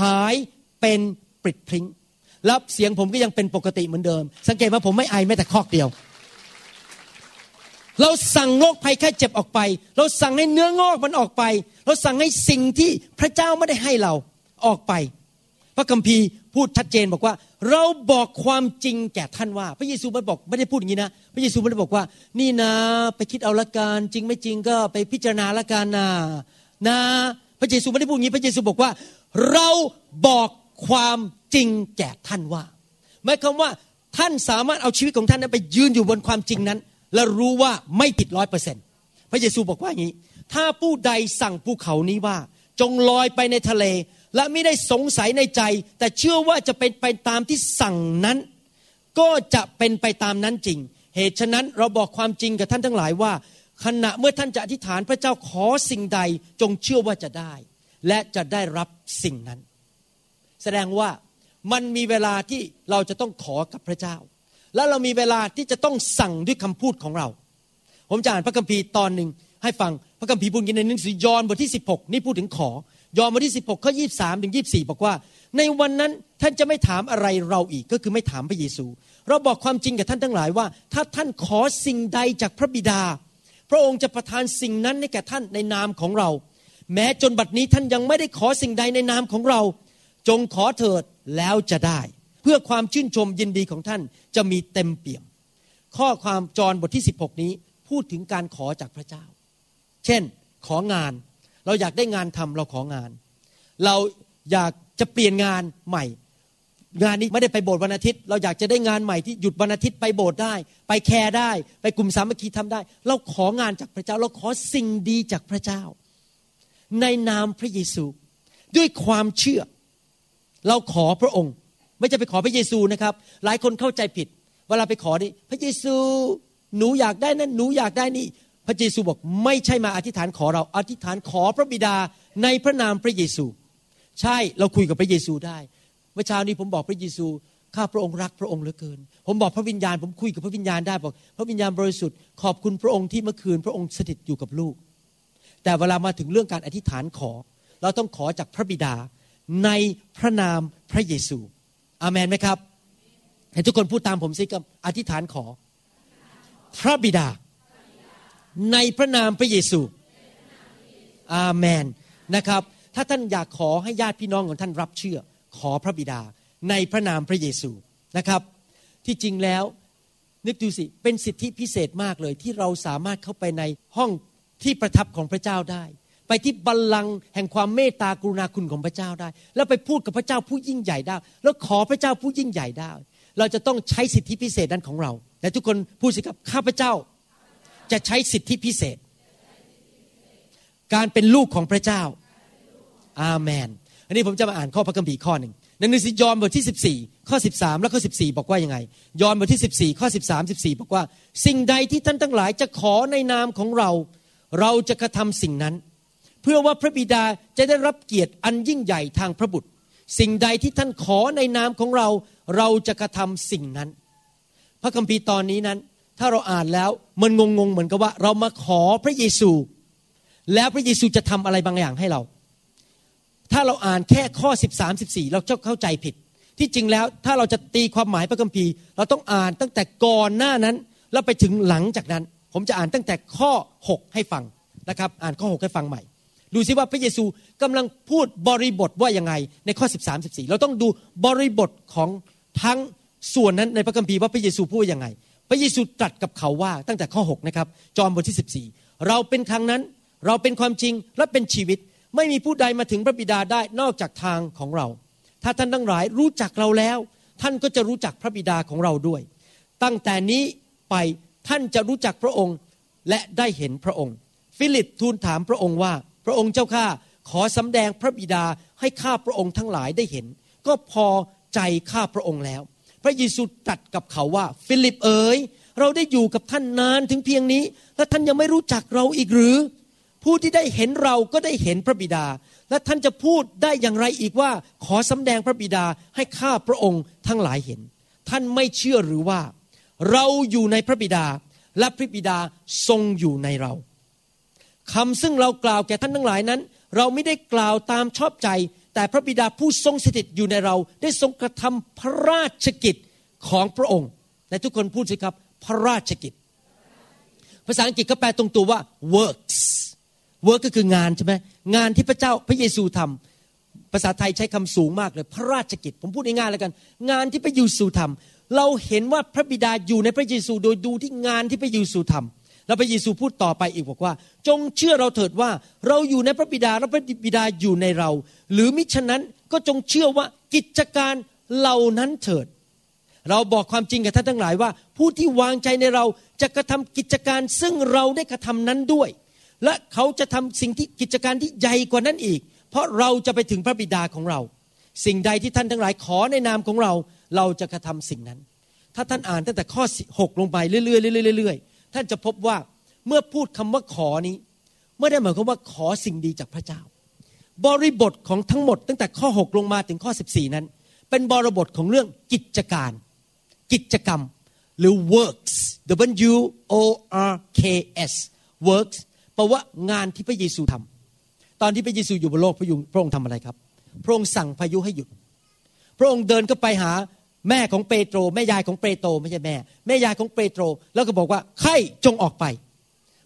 หายเป็นปริดพริ้งแล้วเสียงผมก็ยังเป็นปกติเหมือนเดิม สังเกตว่าผมไม่ไอแม้แต่คอกเดียว เราสั่งโรคภัยแค่เจ็บออกไป เราสั่งให้เนื้องอกมันออกไป เราสั่งให้สิ่งที่พระเจ้าไม่ได้ให้เราออกไป พระคัมภีร์ พูดชัดเจนบอกว่า เราบอกความจริงแก่ท่านว่า พระเยซูไม่บอกไม่ได้พูดอย่างนี้นะพระเยซูไม่ได้บอกว่า นี่นะ ไปคิดเอาละกันจริงไม่จริงก็ไปพิจารณาละกันนะนะ พระเยซูไม่ได้พูดอย่างนี้ พระเยซูบอกว่า เราบอกความจริงแก่ท่านว่าหมายความว่าท่านสามารถเอาชีวิตของท่านนั้นไปยืนอยู่บนความจริงนั้น และรู้ว่าไม่ผิดร้อยเปอร์เซ็นต์พระเยซูบอกว่าอย่างนี้ ถ้าผู้ใดสั่งภูเขานี้ว่า จงลอยไปในทะเล และไม่ได้สงสัยในใจ แต่เชื่อว่าจะเป็นไปตามที่สั่งนั้น ก็จะเป็นไปตามนั้นจริง เหตุฉะนั้นเราบอกความจริงกับท่านทั้งหลายว่า ขณะเมื่อท่านจะอธิษฐานพระเจ้าขอสิ่งใดจงเชื่อว่าจะได้ และจะได้รับสิ่งนั้น แสดงว่ามันมีเวลาที่เราจะต้องขอกับพระเจ้า แล้วเรามีเวลาที่จะต้องสั่งด้วยคำพูดของเรา ผมจะอ่านพระคัมภีร์ตอนหนึ่งให้ฟังพระคัมภีร์พูดในหนังสือยอห์นบทที่ 16 นี่พูดถึงขอ ยอห์นบทที่ 16 ข้อ 23 ถึง 24 บอกว่า ในวันนั้นท่านจะไม่ถามอะไรเราอีกก็คือไม่ถามพระเยซู เราบอกความจริงกับท่านทั้งหลายว่า ถ้าท่านขอสิ่งใดจากพระบิดา พระองค์จะประทานสิ่งนั้นให้แก่ท่านในนามของเรา แม้จนบัดนี้ท่านยังไม่ได้ขอสิ่งใดในนามของเรา จงขอเถิดแล้วจะได้ เพื่อความชื่นชมยินดีของท่านจะมีเต็มเปี่ยม ข้อความจรบทที่ 16 นี้พูดถึงการขอจากพระเจ้า เช่น ของาน เราอยากได้งานทำเราของาน เราอยากจะเปลี่ยนงานใหม่ งานนี้ไม่ได้ไปโบสถ์วันอาทิตย์ เราอยากจะได้งานใหม่ที่หยุดวันอาทิตย์ไปโบสถ์ได้ ไปแคร์ได้ ไปกลุ่มสามัคคีทำได้ เราของานจากพระเจ้า เราขอสิ่งดีจากพระเจ้า ในนามพระเยซูด้วยความเชื่อ เราขอพระองค์ ไม่จะไปขอพระเยซูนะครับ หลายคนเข้าใจผิด เวลาไปขอนี่พระเยซูหนูอยากได้นั่นหนูอยากได้นี่ ระเยซูบอกไม่ใช่มาอธิษฐานขอเราอธิษฐานขอพระบิดาในพระนามพระเยซู ใช่เราคุยกับพระเยซูได้ เมื่อเช้านี้ผมบอกพระเยซูข้าพระองค์รักพระองค์เหลือเกิน ผมบอกพระวิญญาณ ผมคุยกับพระวิญญาณได้บอก พระวิญญาณบริสุทธิ์ขอบคุณพระองค์ที่เมื่อคืนพระองค์สถิตอยู่กับลูก แต่เวลามาถึงเรื่องการอธิษฐานขอ เราต้องขอจากพระบิดาในพระนามพระเยซู อาเมนไหมครับให้ทุกคนพูดตามผมสิกับอธิษฐานขอ พระบิดา ในพระนามพระเยซูอาเมนนะครับ ถ้าท่านอยากขอให้ญาติพี่น้องของท่านรับเชื่อ ขอพระบิดาในพระนามพระเยซูนะครับ ที่จริงแล้วนึกดูสิ เป็นสิทธิพิเศษมากเลยที่เราสามารถเข้าไปในห้องที่ประทับของพระเจ้าได้ ไปที่บัลลังก์แห่งความเมตตากรุณาคุณของพระเจ้าได้ แล้วไปพูดกับพระเจ้าผู้ยิ่งใหญ่ได้ แล้วขอพระเจ้าผู้ยิ่งใหญ่ได้ เราจะต้องใช้สิทธิพิเศษนั้นของเราแต่ทุกคนพูดสิครับข้าพระเจ้า จะใช้สิทธิพิเศษ การเป็นลูกของพระเจ้า อาเมน อันนี้ผมจะมาอ่านข้อพระคัมภีร์ข้อหนึ่งในหนังสือยอห์นบทที่ 14 ข้อ 13 และข้อ 14 บอกว่ายังไง ยอห์นบทที่ 14 ข้อ 13 14 บอกว่า สิ่งใดที่ท่านทั้งหลายจะขอในนามของเรา เราจะกระทำสิ่งนั้น เพื่อว่าพระบิดาจะได้รับเกียรติอันยิ่งใหญ่ทางพระบุตร สิ่งใดที่ท่านขอในนามของเรา เราจะกระทำสิ่งนั้น พระคัมภีร์ตอนนี้นั้น ถ้าเราอ่านแล้ว มันงงๆเหมือนกับว่า เรามาขอพระเยซู แล้วพระเยซูจะทำอะไรบางอย่างให้เรา ถ้าเราอ่านแค่ข้อ 13 14 เราจะเข้าใจผิด ที่จริงแล้วถ้าเราจะตีความหมายพระคัมภีร์ เราต้องอ่านตั้งแต่ก่อนหน้านั้น แล้วไปถึงหลังจากนั้น ผมจะอ่านตั้งแต่ข้อ 6 ให้ฟังนะครับ อ่านข้อ 6 ให้ฟังใหม่ ดูซิว่าพระเยซูกำลังพูดบริบทว่ายังไงในข้อ 13 14 เราต้องดูบริบทของทั้งส่วนนั้นในพระคัมภีร์ว่าพระเยซูพูดยังไง พระเยซูตรัสกับเขาว่าตั้งแต่ข้อ 6 นะครับ จอห์นบทที่ 14 เราเป็นทางนั้น เราเป็นความจริงและเป็นชีวิต ไม่มีผู้ใดมาถึงพระบิดาได้นอกจากทางของเรา ถ้าท่านทั้งหลายรู้จักเราแล้ว ท่านก็จะรู้จักพระบิดาของเราด้วย ตั้งแต่นี้ไปท่านจะรู้จักพระองค์และได้เห็นพระองค์ ฟิลิปทูลถามพระองค์ว่า พระองค์เจ้าข้าขอสำแดงพระบิดาให้ข้าพระองค์ทั้งหลายได้เห็น ก็พอใจข้าพระองค์แล้ว พระเยซูตรัสกับเขาว่า ฟิลิปเอ๋ยเราได้อยู่กับท่านนานถึงเพียงนี้ และท่านยังไม่รู้จักเราอีกหรือ ผู้ที่ได้เห็นเราก็ได้เห็นพระบิดา และท่านจะพูดได้อย่างไรอีกว่า ขอสำแดงพระบิดาให้ข้าพระองค์ทั้งหลายเห็น ท่านไม่เชื่อหรือว่า เราอยู่ในพระบิดา และพระบิดาทรงอยู่ในเราคำซึ่งเรากล่าวแก่ท่านทั้งหลายนั้น เราไม่ได้กล่าวตามชอบใจ แต่พระบิดาผู้ทรงสถิตอยู่ในเรา ได้ทรงกระทำพระราชกิจของพระองค์ ในทุกคนพูดสิครับ พระราชกิจ ภาษาอังกฤษก็แปลตรงตัวว่า works เวิร์กก็คืองานใช่ไหมงานที่พระเจ้าพระเยซูทำภาษาไทยใช้คำสูงมากเลย พระราชกิจ ผมพูดง่ายๆแล้วกัน งานที่พระเยซูทำเราเห็นว่าพระบิดาอยู่ในพระเยซูโดยดูที่งานที่พระเยซูทำ แล้วพระเยซูพูดต่อไปอีกบอกว่า จงเชื่อเราเถิดว่าเราอยู่ในพระบิดาและพระบิดาอยู่ในเรา หรือมิฉะนั้นก็จงเชื่อว่ากิจการเหล่านั้นเถิด เราบอกความจริงกับท่านทั้งหลายว่า ผู้ที่วางใจในเราจะกระทำกิจการซึ่งเราได้กระทำนั้นด้วย และเขาจะทำสิ่งที่กิจการที่ใหญ่กว่านั้นอีก เพราะเราจะไปถึงพระบิดาของเรา สิ่งใดที่ท่านทั้งหลายขอในนามของเรา เราจะกระทำสิ่งนั้น ถ้าท่านอ่านตั้งแต่ข้อ6ลงไปเรื่อยๆเรื่อยๆ ท่านจะพบว่าเมื่อพูดคำว่าขอนี้ไม่ได้หมายความว่าขอสิ่งดีจากพระเจ้า บริบทของทั้งหมด ตั้งแต่ข้อ 6 ลงมาถึงข้อ 14 นั้น เป็นบริบทของเรื่องกิจการ กิจกรรมหรือ works W O R K S works ราะว่างานที่พระเยซูทำตอนที่พระเยซูอยู่บนโลกพระองค์ทำอะไรครับ พระองค์สั่งพายุให้หยุด พระองค์เดินก็ไปหา แม่ของเปโตรแม่ยายของเปโตรไม่ใช่แม่ แม่ยายของเปโตรแล้วก็บอกว่าไข้จงออกไป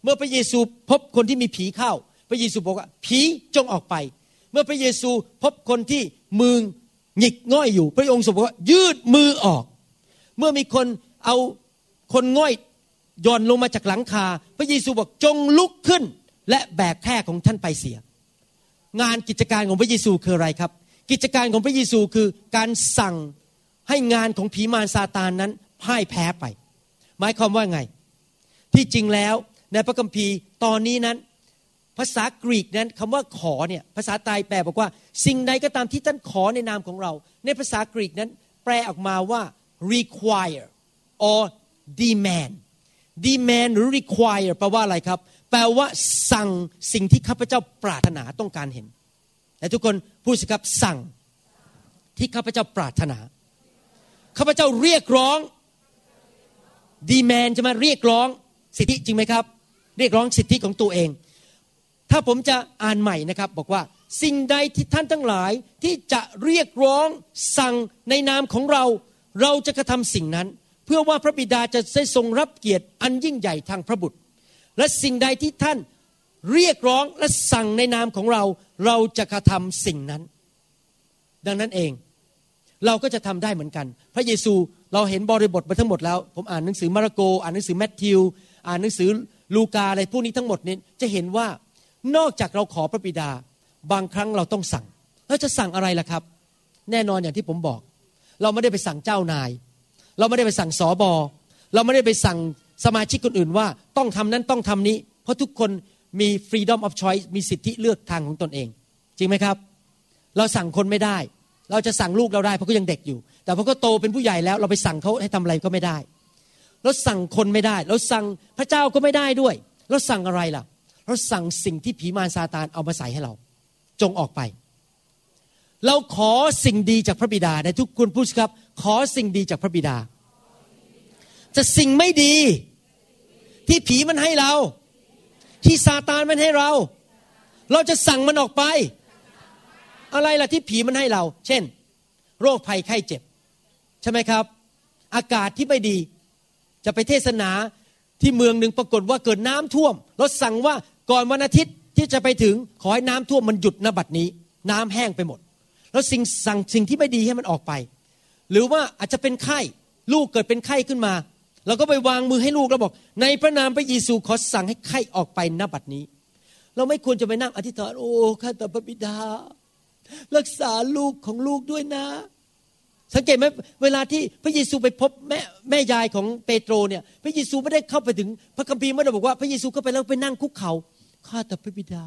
เมื่อพระเยซูพบคนที่มีผีเข้า พระเยซูบอกว่า ผีจงออกไป เมื่อพระเยซูพบคนที่มือหงิกง่อยอยู่ พระองค์ทรงบอกว่า ยืดมือออก เมื่อมีคนเอาคนง่อยย่อนลงมาจากหลังคา พระเยซูบอกจงลุกขึ้น และแบกแคร่ของท่านไปเสีย งานกิจการของพระเยซูคืออะไรครับ กิจการของพระเยซูคือการสั่ง ให้งานของผีมารซาตานนั้นพ่ายแพ้ไป หมายความว่าไง ที่จริงแล้วในพระคัมภีร์ตอนนี้นั้น ภาษากรีกนั้นคำว่าขอเนี่ยภาษาไทยแปลบอกว่า สิ่งใดก็ตามที่ท่านขอในนามของเรา ในภาษากรีกนั้น แปลออกมาว่า require or demand demand หรือ require แปลว่าอะไรครับ แปลว่าสั่งสิ่งที่ข้าพเจ้าปรารถนาต้องการเห็นแต่ทุกคนพูดสิครับสั่งที่ข้าพเจ้าปรารถนา ข้าพเจ้าเรียกร้อง demand จะมาเรียกร้องสิทธิจริงไหมครับ เรียกร้องสิทธิของตัวเอง ถ้าผมจะอ่านใหม่นะครับ บอกว่าสิ่งใดที่ท่านทั้งหลายที่จะเรียกร้องสั่งในนามของเรา เราจะกระทำสิ่งนั้น เพื่อว่าพระบิดาจะได้ทรงรับเกียรติอันยิ่งใหญ่ทางพระบุตร และสิ่งใดที่ท่านเรียกร้องและสั่งในนามของเรา เราจะกระทำสิ่งนั้น ดังนั้นเอง เราก็จะทำได้เหมือนกัน พระเยซูเราเห็นบริบทมาทั้งหมดแล้ว ผมอ่านหนังสือมาระโก อ่านหนังสือแมทธิว อ่านหนังสือลูกาอะไรพวกนี้ทั้งหมดนี้จะเห็นว่านอกจากเราขอพระบิดา บางครั้งเราต้องสั่งเราจะสั่งอะไรล่ะครับ แน่นอนอย่างที่ผมบอก เราไม่ได้ไปสั่งเจ้านาย เราไม่ได้ไปสั่งสอบอเราไม่ได้ไปสั่งสมาชิกคนอื่นว่าต้องทำนั้นต้องทำนี้ เพราะทุกคนมี freedom of choice มีสิทธิเลือกทางของตนเอง จริงไหมครับ เราสั่งคนไม่ได้ เราจะสั่งลูกเราได้เพราะเขายังเด็กอยู่ แต่พอเขาโตเป็นผู้ใหญ่แล้วเราไปสั่งเขาให้ทำอะไรก็ไม่ได้ เราสั่งคนไม่ได้ เราสั่งพระเจ้าก็ไม่ได้ด้วย เราสั่งอะไรล่ะ เราสั่งสิ่งที่ผีมารซาตานเอามาใส่ให้เรา จงออกไป เราขอสิ่งดีจากพระบิดาในทุกคนพูดครับ ขอสิ่งดีจากพระบิดา จะสิ่งไม่ดี ที่ผีมันให้เรา ที่ซาตานมันให้เรา เราจะสั่งมันออกไป อะไรล่ะที่ผีมันให้เรา เช่น โรคภัยไข้เจ็บ ใช่ไหมครับ อากาศที่ไม่ดี จะไปเทศนาที่เมืองหนึ่งปรากฏว่าเกิดน้ำท่วมเราสั่งว่าก่อนวันอาทิตย์ที่จะไปถึงขอให้น้ำท่วมมันหยุดนบัดนี้ น้ำแห้งไปหมด แล้วสิ่งสั่งสิ่งที่ไม่ดีให้มันออกไป หรือว่าอาจจะเป็นไข้ลูกเกิดเป็นไข้ขึ้นมาเราก็ไปวางมือให้ลูกแล้วบอก ในพระนามพระเยซูขอสั่งให้ไข้ออกไปนบัดนี้ เราไม่ควรจะไปนั่งอธิษฐานโอ้ข้าแต่พระบิดา รักษาลูกของลูกด้วยนะ สังเกตไหมเวลาที่พระเยซูไปพบแม่แม่ยายของเปโตรเนี่ย พระเยซูไม่ได้เข้าไปถึง พระคัมภีร์ไม่ได้บอกว่าพระเยซูเข้าไปแล้วไปนั่งคุกเขา่าข้าแต่พระบิดา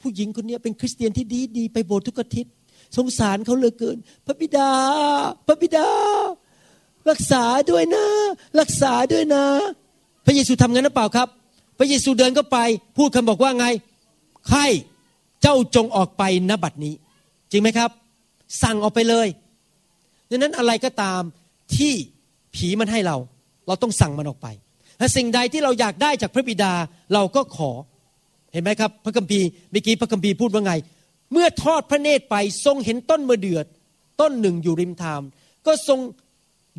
ผู้หญิงคนนี้เป็นคริสเตียนที่ดีดีไปโบสถ์ทุกอาทิตย์สงสารเขาเหลือเกิน พระบิดา พระบิดา รักษาด้วยนะ รักษาด้วยนะ พระเยซูทำงั้นหรือเปล่าครับ พระเยซูเดินเข้าไป พูดคำบอกว่าไงใครเจ้าจงออกไปณบัดนี้ จริงไหมครับ สั่งออกไปเลยดังนั้นอะไรก็ตามที่ผีมันให้เรา เราต้องสั่งมันออกไปและสิ่งใดที่เราอยากได้จากพระบิดาเราก็ขอเห็นไหมครับ พระคัมภีร์เมื่อกี้พระคัมภีร์พูดว่าไง เมื่อทอดพระเนตรไปทรงเห็นต้นมะเดือดต้นหนึ่งอยู่ริมทางก็ทรง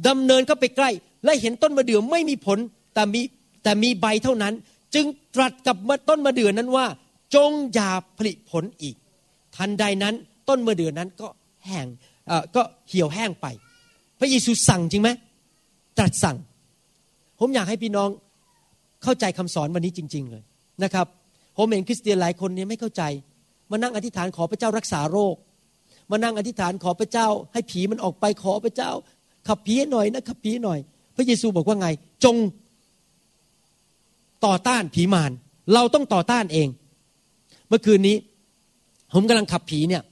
ดำเนินเข้าไปใกล้ และเห็นต้นมะเดื่อไม่มีผลแต่มีแต่มีใบเท่านั้น จึงตรัสกับต้นมะเดื่อนั้นว่า จงอย่าผลิผลอีก ทันใดนั้น ต้นมะเดื่อนั้นก็แห้งก็เหี่ยวแห้งไป พระเยซูสั่งจริงไหมตรัสสั่ง ผมอยากให้พี่น้องเข้าใจคำสอนวันนี้จริง ๆ เลยนะครับ ผมเห็นคริสเตียนหลายคนเนี่ยไม่เข้าใจ มานั่งอธิษฐานขอพระเจ้ารักษาโรค มานั่งอธิษฐานขอพระเจ้า ให้ผีมันออกไปขอพระเจ้า ขับผีหน่อยนะขับผีหน่อย พระเยซูบอกว่าไง จงต่อต้านผีมารเราต้องต่อต้านเอง เมื่อคืนนี้ ผมกำลังขับผีเนี่ย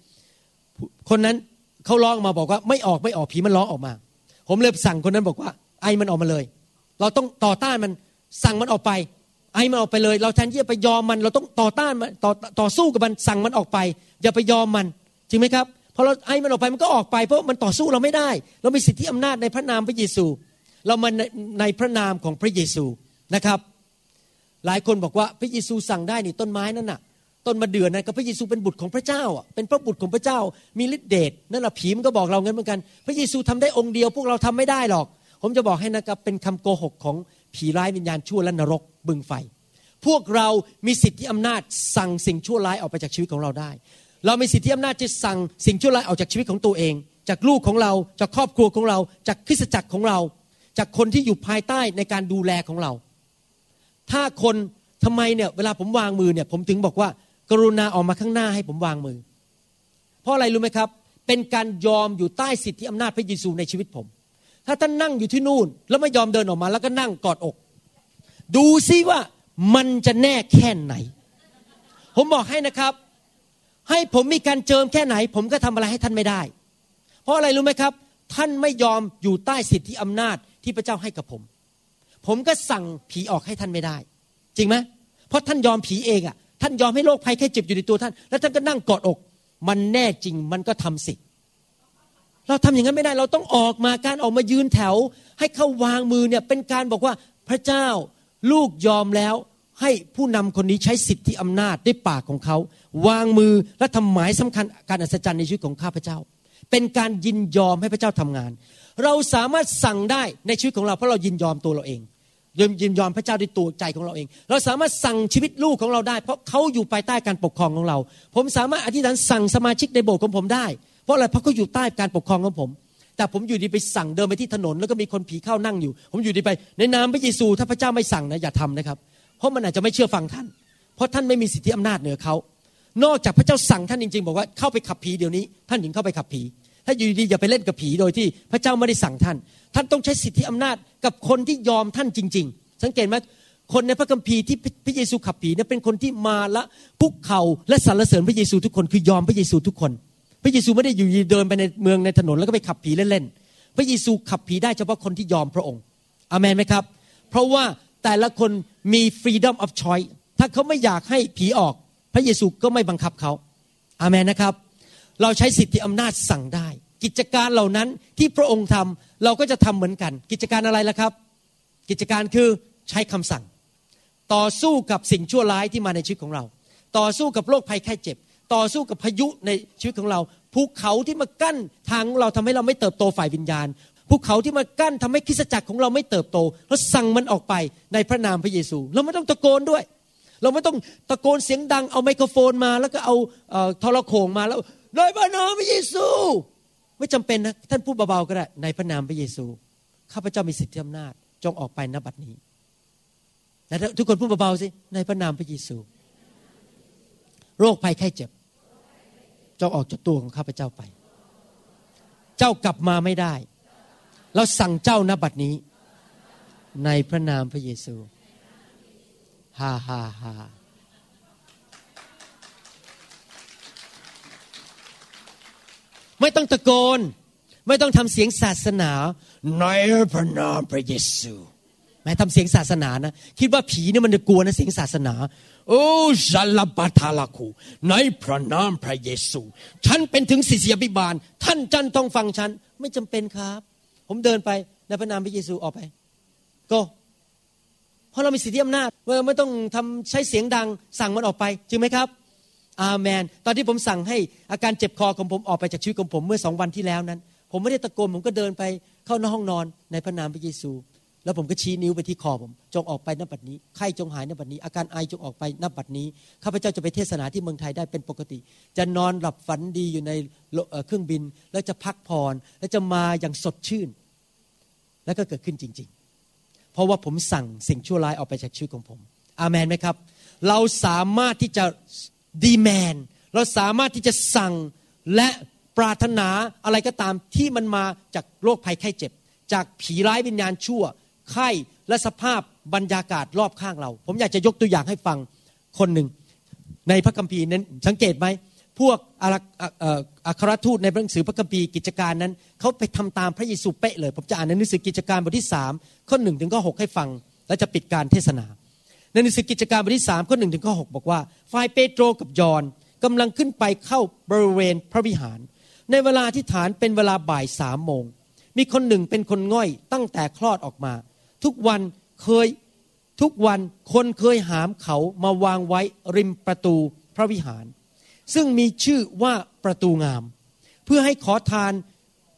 คนนั้นเขาร้องมาบอกว่าไม่ออกไม่ออกผีมันร้องออกมา ผมเลยสั่งคนนั้นบอกว่า ไอ้มันออกมาเลย เราต้องต่อต้านมันสั่งมันออกไป ไอ้มันออกไปเลย เราแทนที่จะไปยอมมัน เราต้องต่อต้านมันต่อต่อสู้กับมันสั่งมันออกไป อย่าไปยอมมันจริงไหมครับพอเราไอ้มันออกไปมันก็ออกไป เพราะมันต่อสู้เราไม่ได้ เรามีสิทธิอำนาจในพระนามพระเยซู เรามาในในพระนามของพระเยซูนะครับ หลายคนบอกว่าพระเยซูสั่งได้นี่ต้นไม้นั่นน่ะ ต้นมะเดื่อนั่นก็พระเยซูเป็นบุตรของพระเจ้าอะเป็นพระบุตรของพระเจ้า มีฤทธิเดชนั่นแหละผีมันก็บอกเราเงินเหมือนกัน พระเยซูทำได้องค์เดียวพวกเราทำไม่ได้หรอก ผมจะบอกให้นะครับเป็นคำโกหกของผีร้ายวิญญาณชั่วและนรกบึงไฟ พวกเรามีสิทธิอำนาจสั่งสิ่งชั่วร้ายออกไปจากชีวิตของเราได้ เรามีสิทธิอำนาจจะสั่งสิ่งชั่วร้ายออกจากชีวิตของตัวเอง จากลูกของเราจากครอบครัวของเราจากคริสตจักรของเรา จากคนที่อยู่ภายใต้ในการดูแลของเรา ถ้าคนทำไมเนี่ยเวลาผมวางมือเนี่ยผมถึงบอกว่า กรุณาออกมาข้างหน้าให้ผมวางมือ เพราะอะไรรู้ไหมครับ เป็นการยอมอยู่ใต้สิทธิอำนาจพระเยซูในชีวิตผม ถ้าท่านนั่งอยู่ที่นู่น แล้วไม่ยอมเดินออกมาแล้วก็นั่งกอดอก ดูซิว่ามันจะแน่แค่ไหน ผมบอกให้นะครับ ให้ผมมีการเจิมแค่ไหน ผมก็ทำอะไรให้ท่านไม่ได้ เพราะอะไรรู้ไหมครับ ท่านไม่ยอมอยู่ใต้สิทธิอำนาจที่พระเจ้าให้กับผม ผมก็สั่งผีออกให้ท่านไม่ได้ จริงไหมเพราะท่านยอมผีเองอะ่ะ ท่านยอมให้โรคภัยแค่เจ็บอยู่ในตัวท่าน แล้วท่านก็นั่งกอดอก มันแน่จริงมันก็ทำสิ เราทำอย่างนั้นไม่ได้ เราต้องออกมาการออกมายืนแถว ให้เขาวางมือเนี่ยเป็นการบอกว่าพระเจ้าลูกยอมแล้วให้ผู้นำคนนี้ใช้สิทธิอำนาจด้วยปากของเขา วางมือและทำหมายสำคัญการอัศจรรย์ในชีวิตของข้าพเจ้า เป็นการยินยอมให้พระเจ้าทำงาน เราสามารถสั่งได้ในชีวิตของเราเพราะเรายินยอมตัวเราเอง ยินยอมพระเจ้าด้วยตัวใจของเราเอง เราสามารถสั่งชีวิตลูกของเราได้ เพราะเขาอยู่ภายใต้การปกครองของเรา ผมสามารถอธิษฐานสั่งสมาชิกในโบสถ์ของผมได้ เพราะอะไรเพราะเขาอยู่ใต้การปกครองของผม แต่ผมอยู่ดีไปสั่งเดินไปที่ถนน แล้วก็มีคนผีเข้านั่งอยู่ ผมอยู่ดีไป ในนามพระเยซู ถ้าพระเจ้าไม่สั่งนะอย่าทำนะครับ เพราะมันอาจจะไม่เชื่อฟังท่าน เพราะท่านไม่มีสิทธิอำนาจเหนือเขานอกจากพระเจ้าสั่งท่านจริง ๆ บอกว่าเข้าไปขับผีเดี๋ยวนี้ ท่านถึงเข้าไปขับผี ถ้าอยู่ดีอย่าไปเล่นกับผีโดยที่พระเจ้าไม่ได้สั่งท่าน ท่านต้องใช้สิทธิอำนาจกับคนที่ยอมท่านจริง ๆ สังเกตไหมคนในพระคัมภีร์ที่พระเยซูขับผีนี่ยเป็นคนที่มาละคุกเข่าและสรรเสริญพระเยซูทุกคนคือยอมพระเยซูทุกคน พระเยซูไม่ได้อยู่เดินไปในเมืองในถนนแล้วก็ไปขับผีเล่นๆพระเยซูขับผีได้เฉพาะคนที่ยอมพระองค์อเมนไหมครับ เพราะว่าแต่ละคนมี freedom of choice ถ้าเขาไม่อยากให้ผีออก พระเยซูก็ไม่บังคับเขาอาเมนนะครับ เราใช้สิทธิอำนาจสั่งได้ กิจการเหล่านั้นที่พระองค์ทำเราก็จะทำเหมือนกัน กิจการอะไรล่ะครับ กิจการคือใช้คำสั่ง ต่อสู้กับสิ่งชั่วร้ายที่มาในชีวิตของเรา ต่อสู้กับโรคภัยไข้เจ็บ ต่อสู้กับพายุในชีวิตของเราภูเขาที่มากั้นทางเราทำให้เราไม่เติบโตฝ่ายวิญญาณภูเขาที่มากั้นทำให้คริสจักรของเราไม่เติบโตเราสั่งมันออกไปในพระนามพระเยซู เราไม่ต้องตะโกนด้วย เราไม่ต้องตะโกนเสียงดังเอาไมโครโฟนมา แล้วก็เอาทรโขงมาแล้ว ในพระนามพระเยซู ไม่จำเป็นนะ ท่านพูดเบาๆก็ได้ ในพระนามพระเยซู ข้าพเจ้ามีสิทธิอำนาจ จงออกไปณบัดนี้แต่ทุกคนพูดเบาๆสิ ในพระนามพระเยซู โรคภัยไข้เจ็บจงออกจากตัวของข้าพเจ้าไป เจ้ากลับมาไม่ได้ เราสั่งเจ้านบัดนี้ ในพระนามพระเยซู ฮ่าฮ่าฮ่า ไม่ต้องตะโกน ไม่ต้องทำเสียงศาสนาในพระนามพระเยซูแม้ทำเสียงศาสนานะ คิดว่าผีเนี่ยมันจะกลัวนะเสียงศาสนา โอ้ชัลบาทาลาคูในพระนามพระเยซู ฉันเป็นถึงศิษยาภิบาล ท่านจันต้องฟังฉัน ไม่จำเป็นครับ ผมเดินไปในพระนามพระเยซูออกไป ก็เพราะเรามีสิทธิอำนาจเราไม่ต้องทำใช้เสียงดังสั่งมันออกไปจริงไหมครับ อาเมน ตอนที่ผมสั่งให้อาการเจ็บคอของผมออกไปจากชีวิตของผมเมื่อสองวันที่แล้วนั้น ผมไม่ได้ตะโกนผมก็เดินไปเข้าในห้องนอนในพระนามพระเยซู แล้วผมก็ชี้นิ้วไปที่คอผม จงออกไปนับบัดนี้ไข้จงหายนับบัดนี้ อาการไอจงออกไปนับบัดนี้ข้าพเจ้าจะไปเทศนาที่เมืองไทยได้เป็นปกติ จะนอนหลับฝันดีอยู่ในเครื่องบิน แล้วจะพักผ่อนแล้วจะมาอย่างสดชื่น แล้วก็เกิดขึ้นจริง ๆ เพราะว่าผมสั่งสิ่งชั่วร้ายออกไปจากชีวิตของผม อาเมนไหมครับ เราสามารถที่จะ ดีแมนเราสามารถที่จะสั่งและปรารถนาอะไรก็ตามที่มันมาจากโรคภัยไข้เจ็บ จากผีร้ายวิญญาณชั่ว ไข้และสภาพบรรยากาศรอบข้างเรา ผมอยากจะยกตัวอย่างให้ฟังคนหนึ่ง ในพระคัมภีร์นั้นสังเกตไหมพวกอัครทูตในหนังสือพระคัมภีร์กิจการนั้นเขาไปทำตามพระเยซูเป๊ะเลย ผมจะอ่านในหนังสือกิจการบทที่สามข้อหนึ่งถึงข้อหให้ฟัง แล้วจะปิดการเทศนา ในหนังสือกิจการบทที่สามข้อหนึ่งถึงข้อหบอกว่า ฝ่ายเปโตรกับยอนกำลังขึ้นไปเข้าบริเวณพระวิหาร ในเวลาที่ฐานเป็นเวลาบ่ายสามโมง มีคนหนึ่งเป็นคนง่อยตั้งแต่คลอดออกมา ทุกวันเคยทุกวันคนเคยหามเขามาวางไว้ริมประตูพระวิหาร ซึ่งมีชื่อว่าประตูงาม เพื่อให้ขอทาน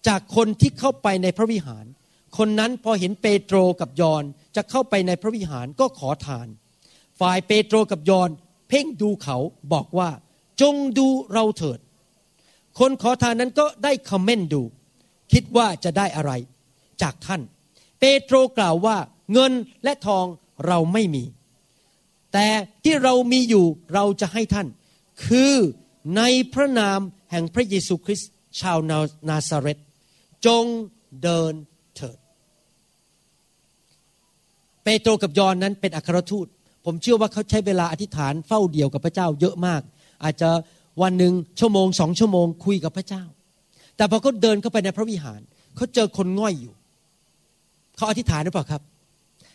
จากคนที่เข้าไปในพระวิหาร คนนั้นพอเห็นเปโตรกับยอนจะเข้าไปในพระวิหารก็ขอทาน ฝ่ายเปโตรกับยอน เพ่งดูเขาบอกว่า จงดูเราเถิด คนขอทานนั้นก็ได้คอมเมนต์ดู คิดว่าจะได้อะไร จากท่าน เปโตรกล่าวว่าเงินและทองเราไม่มี แต่ที่เรามีอยู่เราจะให้ท่าน คือในพระนามแห่งพระเยซูคริสต์ชาวนาซาเรตจงเดินเถิด เปโตรกับยอนนั้นเป็นอัครทูต ผมเชื่อว่าเขาใช้เวลาอธิษฐานเฝ้าเดียวกับพระเจ้าเยอะมาก อาจจะวันหนึ่งชั่วโมงสองชั่วโมงคุยกับพระเจ้า แต่พอเขาเดินเข้าไปในพระวิหารเขาเจอคนง่อยอยู่ เขาอธิษฐานหรือเปล่าครับ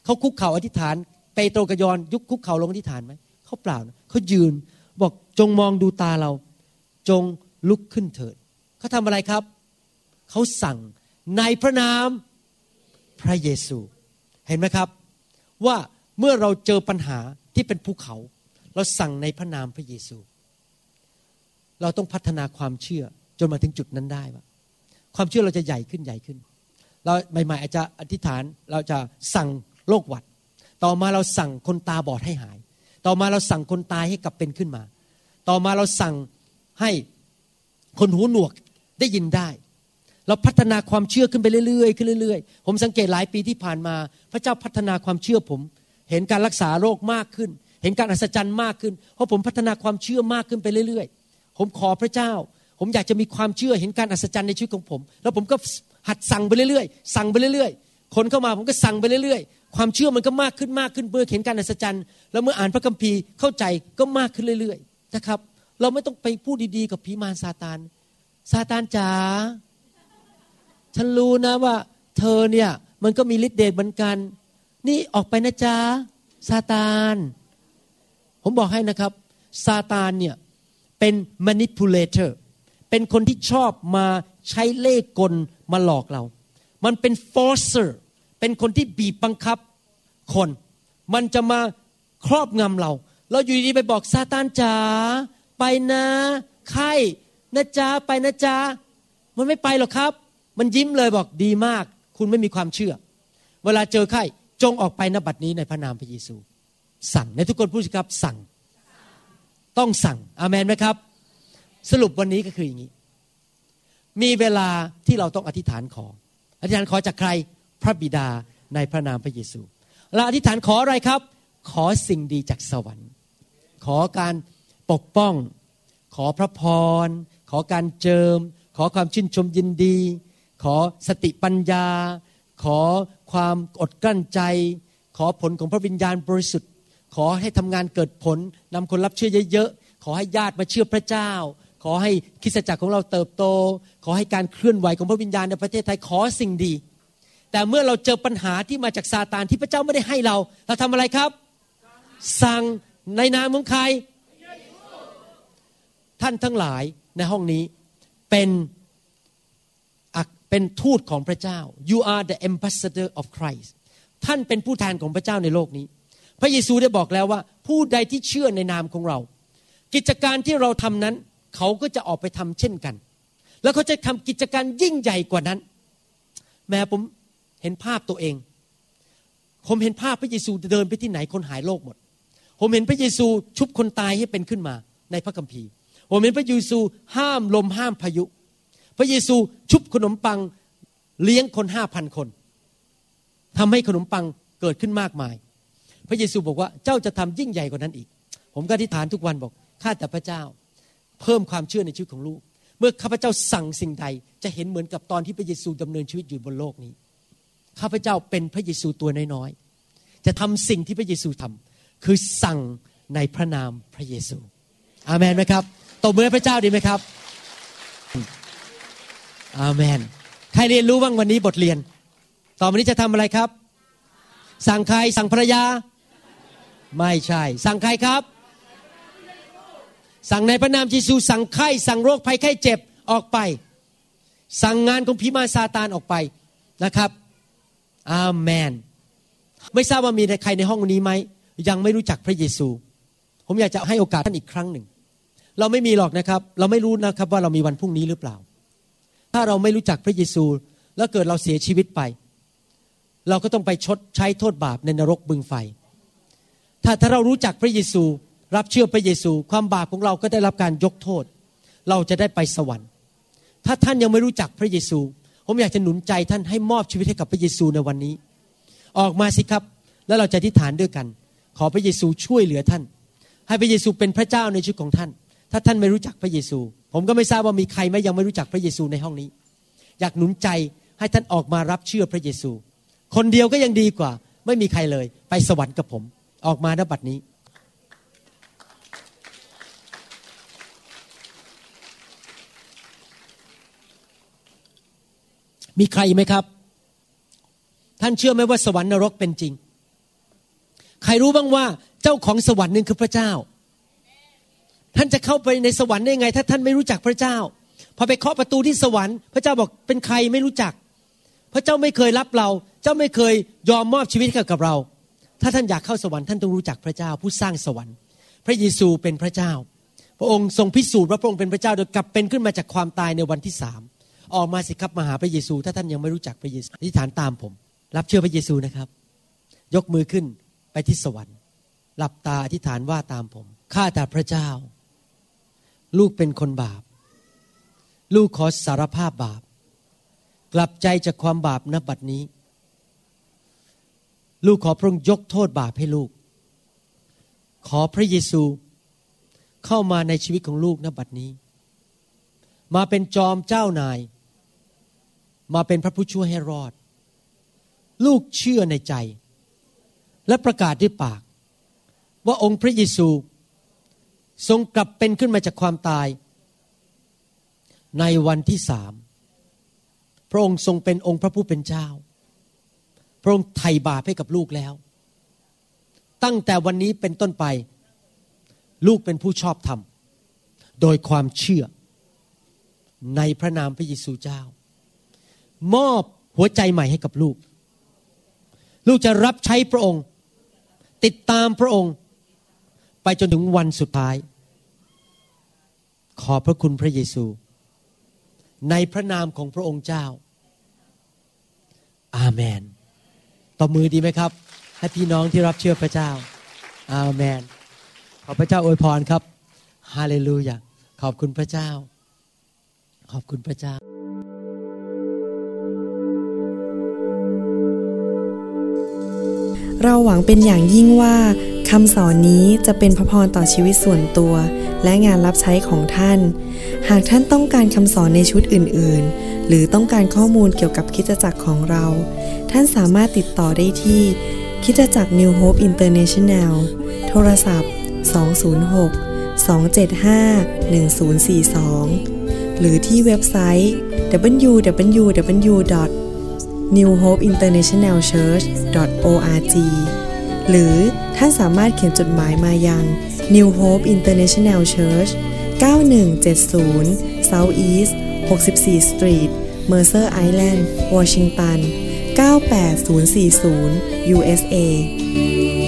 เขาคุกเข่าอธิษฐานเปโตรกยอนยุคคุกเข่าลงอธิษฐานไหมเขาเปล่าเขายืนบอกจงมองดูตาเรา จงลุกขึ้นเถิดเขาทำอะไรครับ เขาสั่งในพระนามพระเยซู เห็นไหมครับ ว่า เมื่อเราเจอปัญหาที่เป็นภูเขา เราสั่งในพระนามพระเยซู เราต้องพัฒนาความเชื่อจนมาถึงจุดนั้นได้ว่าความเชื่อเราจะใหญ่ขึ้นใหญ่ขึ้น เราใหม่ๆอาจจะอธิษฐานเราจะสั่งโรคหวัด ต่อมาเราสั่งคนตาบอดให้หาย ต่อมาเราสั่งคนตายให้กลับเป็นขึ้นมา ต่อมาเราสั่งให้คนหูหนวกได้ยินได้ เราพัฒนาความเชื่อขึ้นไปเรื่อยๆขึ้นเรื่อยๆ ผมสังเกตหลายปีที่ผ่านมา พระเจ้าพัฒนาความเชื่อผม เห็นการรักษาโรคมากขึ้น เห็นการอัศจรรย์มากขึ้น เพราะผมพัฒนาความเชื่อมากขึ้นไปเรื่อย ๆ ผมขอพระเจ้า ผมอยากจะมีความเชื่อเห็นการอัศจรรย์ในชีวิตของผม แล้วผมก็หัดสั่งไปเรื่อยๆ สั่งไปเรื่อยๆ คนเข้ามาผมก็สั่งไปเรื่อยๆ ความเชื่อมันก็มากขึ้นมากขึ้นเมื่อเห็นการอัศจรรย์ แล้วเมื่ออ่านพระคัมภีร์เข้าใจก็มากขึ้นเรื่อยๆ นะครับ เราไม่ต้องไปพูดดีๆ กับผีมารซาตาน ซาตานจ๋า ฉันรู้นะว่า เธอเนี่ยมันก็มีฤทธิ์เดชเหมือนกัน นี่ออกไปนะจ๊ะซาตาน ผมบอกให้นะครับซาตานเนี่ยเป็น manipulator เป็นคนที่ชอบมาใช้เล่ห์กลมาหลอกเรา มันเป็น forcer เป็นคนที่บีบบังคับคน มันจะมาครอบงำเรา เราอยู่ดีไปบอกซาตานจ๋าไปนะไข่นะจ๊ะไปนะจ๊ะมันไม่ไปหรอกครับ มันยิ้มเลยบอกดีมาก คุณไม่มีความเชื่อ เวลาเจอไข้ จงออกไปนบัดนี้ในพระนามพระเยซู สั่งในทุกคนพูดสิครับสั่ง ต้องสั่งอามันไหมครับ สรุปวันนี้ก็คืออย่างนี้ มีเวลาที่เราต้องอธิษฐานขอ อธิษฐานขอจากใครพระบิดาในพระนามพระเยซูเราอธิษฐานขออะไรครับ ขอสิ่งดีจากสวรรค์ ขอการปกป้อง ขอพระพร ขอการเจิม ขอความชื่นชมยินดี ขอสติปัญญา ขอ ความอดกลั้นใจ ขอผลของพระวิญญาณบริสุทธิ์ ขอให้ทำงานเกิดผลนำคนรับเชื่อเยอะๆ ขอให้ญาติมาเชื่อพระเจ้า ขอให้คริสตจักรของเราเติบโต ขอให้การเคลื่อนไหวของพระวิญญาณในประเทศไทยขอสิ่งดี แต่เมื่อเราเจอปัญหาที่มาจากซาตานที่พระเจ้าไม่ได้ให้เรา เราทำอะไรครับ สั่งในนามของใครท่านทั้งหลายในห้องนี้เป็น เป็นทูตของพระเจ้า you are the ambassador of Christ ท่านเป็นผู้แทนของพระเจ้าในโลกนี้ พระเยซูได้บอกแล้วว่า ผู้ใดที่เชื่อในนามของเรา กิจการที่เราทำนั้น เขาก็จะออกไปทำเช่นกัน แล้วเขาจะทำกิจการยิ่งใหญ่กว่านั้น แม้ผมเห็นภาพตัวเอง ผมเห็นภาพพระเยซูเดินไปที่ไหนคนหายโรคหมด ผมเห็นพระเยซูชุบคนตายให้เป็นขึ้นมาในพระคัมภีร์ ผมเห็นพระเยซูห้ามลมห้ามพายุ พระเยซูชุบขนมปังเลี้ยงคนห้าพันคนทำให้ขนมปังเกิดขึ้นมากมาย พระเยซูบอกว่าเจ้าจะทำยิ่งใหญ่กว่านั้นอีก ผมก็อธิษฐานทุกวันบอกข้าแต่พระเจ้า เพิ่มความเชื่อในชีวิตของลูก เมื่อข้าพเจ้าสั่งสิ่งใด จะเห็นเหมือนกับตอนที่พระเยซูดำเนินชีวิตอยู่บนโลกนี้ข้าพเจ้าเป็นพระเยซูตัวน้อยๆจะทำสิ่งที่พระเยซูทำคือสั่งในพระนามพระเยซู อาเมนไหมครับตบมือพระเจ้าดีไหมครับ อาเมน ใครเรียนรู้บ้างวันนี้บทเรียน ต่อไปนี้จะทำอะไรครับ สั่งใครสั่งภรรยา ไม่ใช่ สั่งใครครับ สั่งในพระนามเยซู สั่งไข้สั่งโรคภัยไข้เจ็บออกไป สั่งงานของผีมาซาตานออกไปนะครับ อาเมน ไม่ทราบว่ามีใครในห้องนี้ไหม ยังไม่รู้จักพระเยซู ผมอยากจะให้โอกาสท่านอีกครั้งหนึ่ง เราไม่มีหรอกนะครับ เราไม่รู้นะครับว่าเรามีวันพรุ่งนี้หรือเปล่า ถ้าเราไม่รู้จักพระเยซู แล้วเกิดเราเสียชีวิตไป เราก็ต้องไปชดใช้โทษบาปในนรกบึงไฟ ถ้าถ้าเรารู้จักพระเยซู รับเชื่อพระเยซู ความบาปของเราก็ได้รับการยกโทษ เราจะได้ไปสวรรค์ ถ้าท่านยังไม่รู้จักพระเยซู ผมอยากจะหนุนใจท่านให้มอบชีวิตให้กับพระเยซูในวันนี้ ออกมาสิครับ แล้วเราจะอธิษฐานด้วยกัน ขอพระเยซูช่วยเหลือท่าน ให้พระเยซูเป็นพระเจ้าในชีวิตของท่าน ถ้าท่านไม่รู้จักพระเยซู ผมก็ไม่ทราบว่ามีใครไหมยังไม่รู้จักพระเยซูในห้องนี้ อยากหนุนใจให้ท่านออกมารับเชื่อพระเยซู คนเดียวก็ยังดีกว่า ไม่มีใครเลย ไปสวรรค์กับผม ออกมาณบัดนี้ มีใครไหมครับ ท่านเชื่อไหมว่าสวรรค์นรกเป็นจริง ใครรู้บ้างว่าเจ้าของสวรรค์หนึ่งคือพระเจ้า ท่านจะเข้าไปในสวรรค์ได้ไง ถ้าท่านไม่รู้จักพระเจ้า พอไปเคาะประตูที่สวรรค์ พระเจ้าบอกเป็นใครไม่รู้จัก พระเจ้าไม่เคยรับเรา เจ้าไม่เคยยอมมอบชีวิตกับเรา ถ้าท่านอยากเข้าสวรรค์ท่านต้องรู้จักพระเจ้าผู้สร้างสวรรค์ พระเยซูเป็นพระเจ้า พระองค์ทรงพิสูจน์ว่าพระองค์เป็นพระเจ้าโดยกลับเป็นขึ้นมาจากความตายในวันที่สามออกมาสิครับมาหาพระเยซู ถ้าท่านยังไม่รู้จักพระเยซูอธิษฐานตามผม รับเชื่อพระเยซูนะครับ ยกมือขึ้นไปที่สวรรค์หลับตาอธิษฐานว่าตามผมข้าแต่พระเจ้า ลูกเป็นคนบาป ลูกขอสารภาพบาป กลับใจจากความบาปนบัดนี้ ลูกขอพระองค์ยกโทษบาปให้ลูก ขอพระเยซูเข้ามาในชีวิตของลูกนบัดนี้ มาเป็นจอมเจ้านาย มาเป็นพระผู้ช่วยให้รอด ลูกเชื่อในใจ และประกาศด้วยปาก ว่าองค์พระเยซู ทรงกลับเป็นขึ้นมาจากความตาย ในวันที่สามพระองค์ทรงเป็นองค์พระผู้เป็นเจ้า พระองค์ไถ่บาปให้กับลูกแล้ว ตั้งแต่วันนี้เป็นต้นไป ลูกเป็นผู้ชอบธรรม โดยความเชื่อ ในพระนามพระเยซูเจ้า มอบหัวใจใหม่ให้กับลูก ลูกจะรับใช้พระองค์ ติดตามพระองค์ ไปจนถึงวันสุดท้าย ขอบพระคุณพระเยซู ในพระนามของพระองค์เจ้า อาเมนต่อมือดีไหมครับ ให้พี่น้องที่รับเชื่อพระเจ้า อาเมน ขอพระเจ้าอวยพรครับ ฮาเลลูยา ขอบคุณพระเจ้า ขอบคุณพระเจ้า เราหวังเป็นอย่างยิ่งว่าคำสอนนี้จะเป็นพระพรต่อชีวิตส่วนตัว และงานรับใช้ของท่าน หากท่านต้องการคำสอนในชุดอื่น ๆ หรือต้องการข้อมูลเกี่ยวกับคริดจักรของเรา ท่านสามารถติดต่อได้ที่คริดจักร New Hope International โทรศัพท์ 206 275 1042 หรือที่เว็บไซต์ www. newhopeinternationalchurch.org หรือ ท่านสามารถเขียนจดหมายมายัง New Hope International Church 9170 South East 64 Street Mercer Island Washington 98040 USA